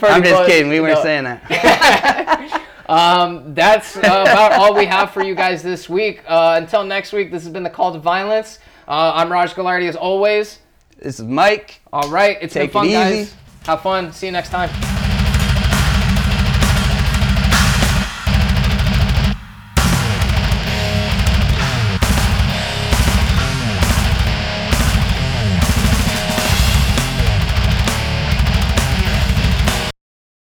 I'm just much, kidding. We weren't no. saying that. Um, that's uh, about all we have for you guys this week. Uh, until next week, this has been the Call to Violence. Uh, I'm Raj Galardi as always. This is Mike. All right, it's Take been fun, it easy. guys. Have fun. See you next time.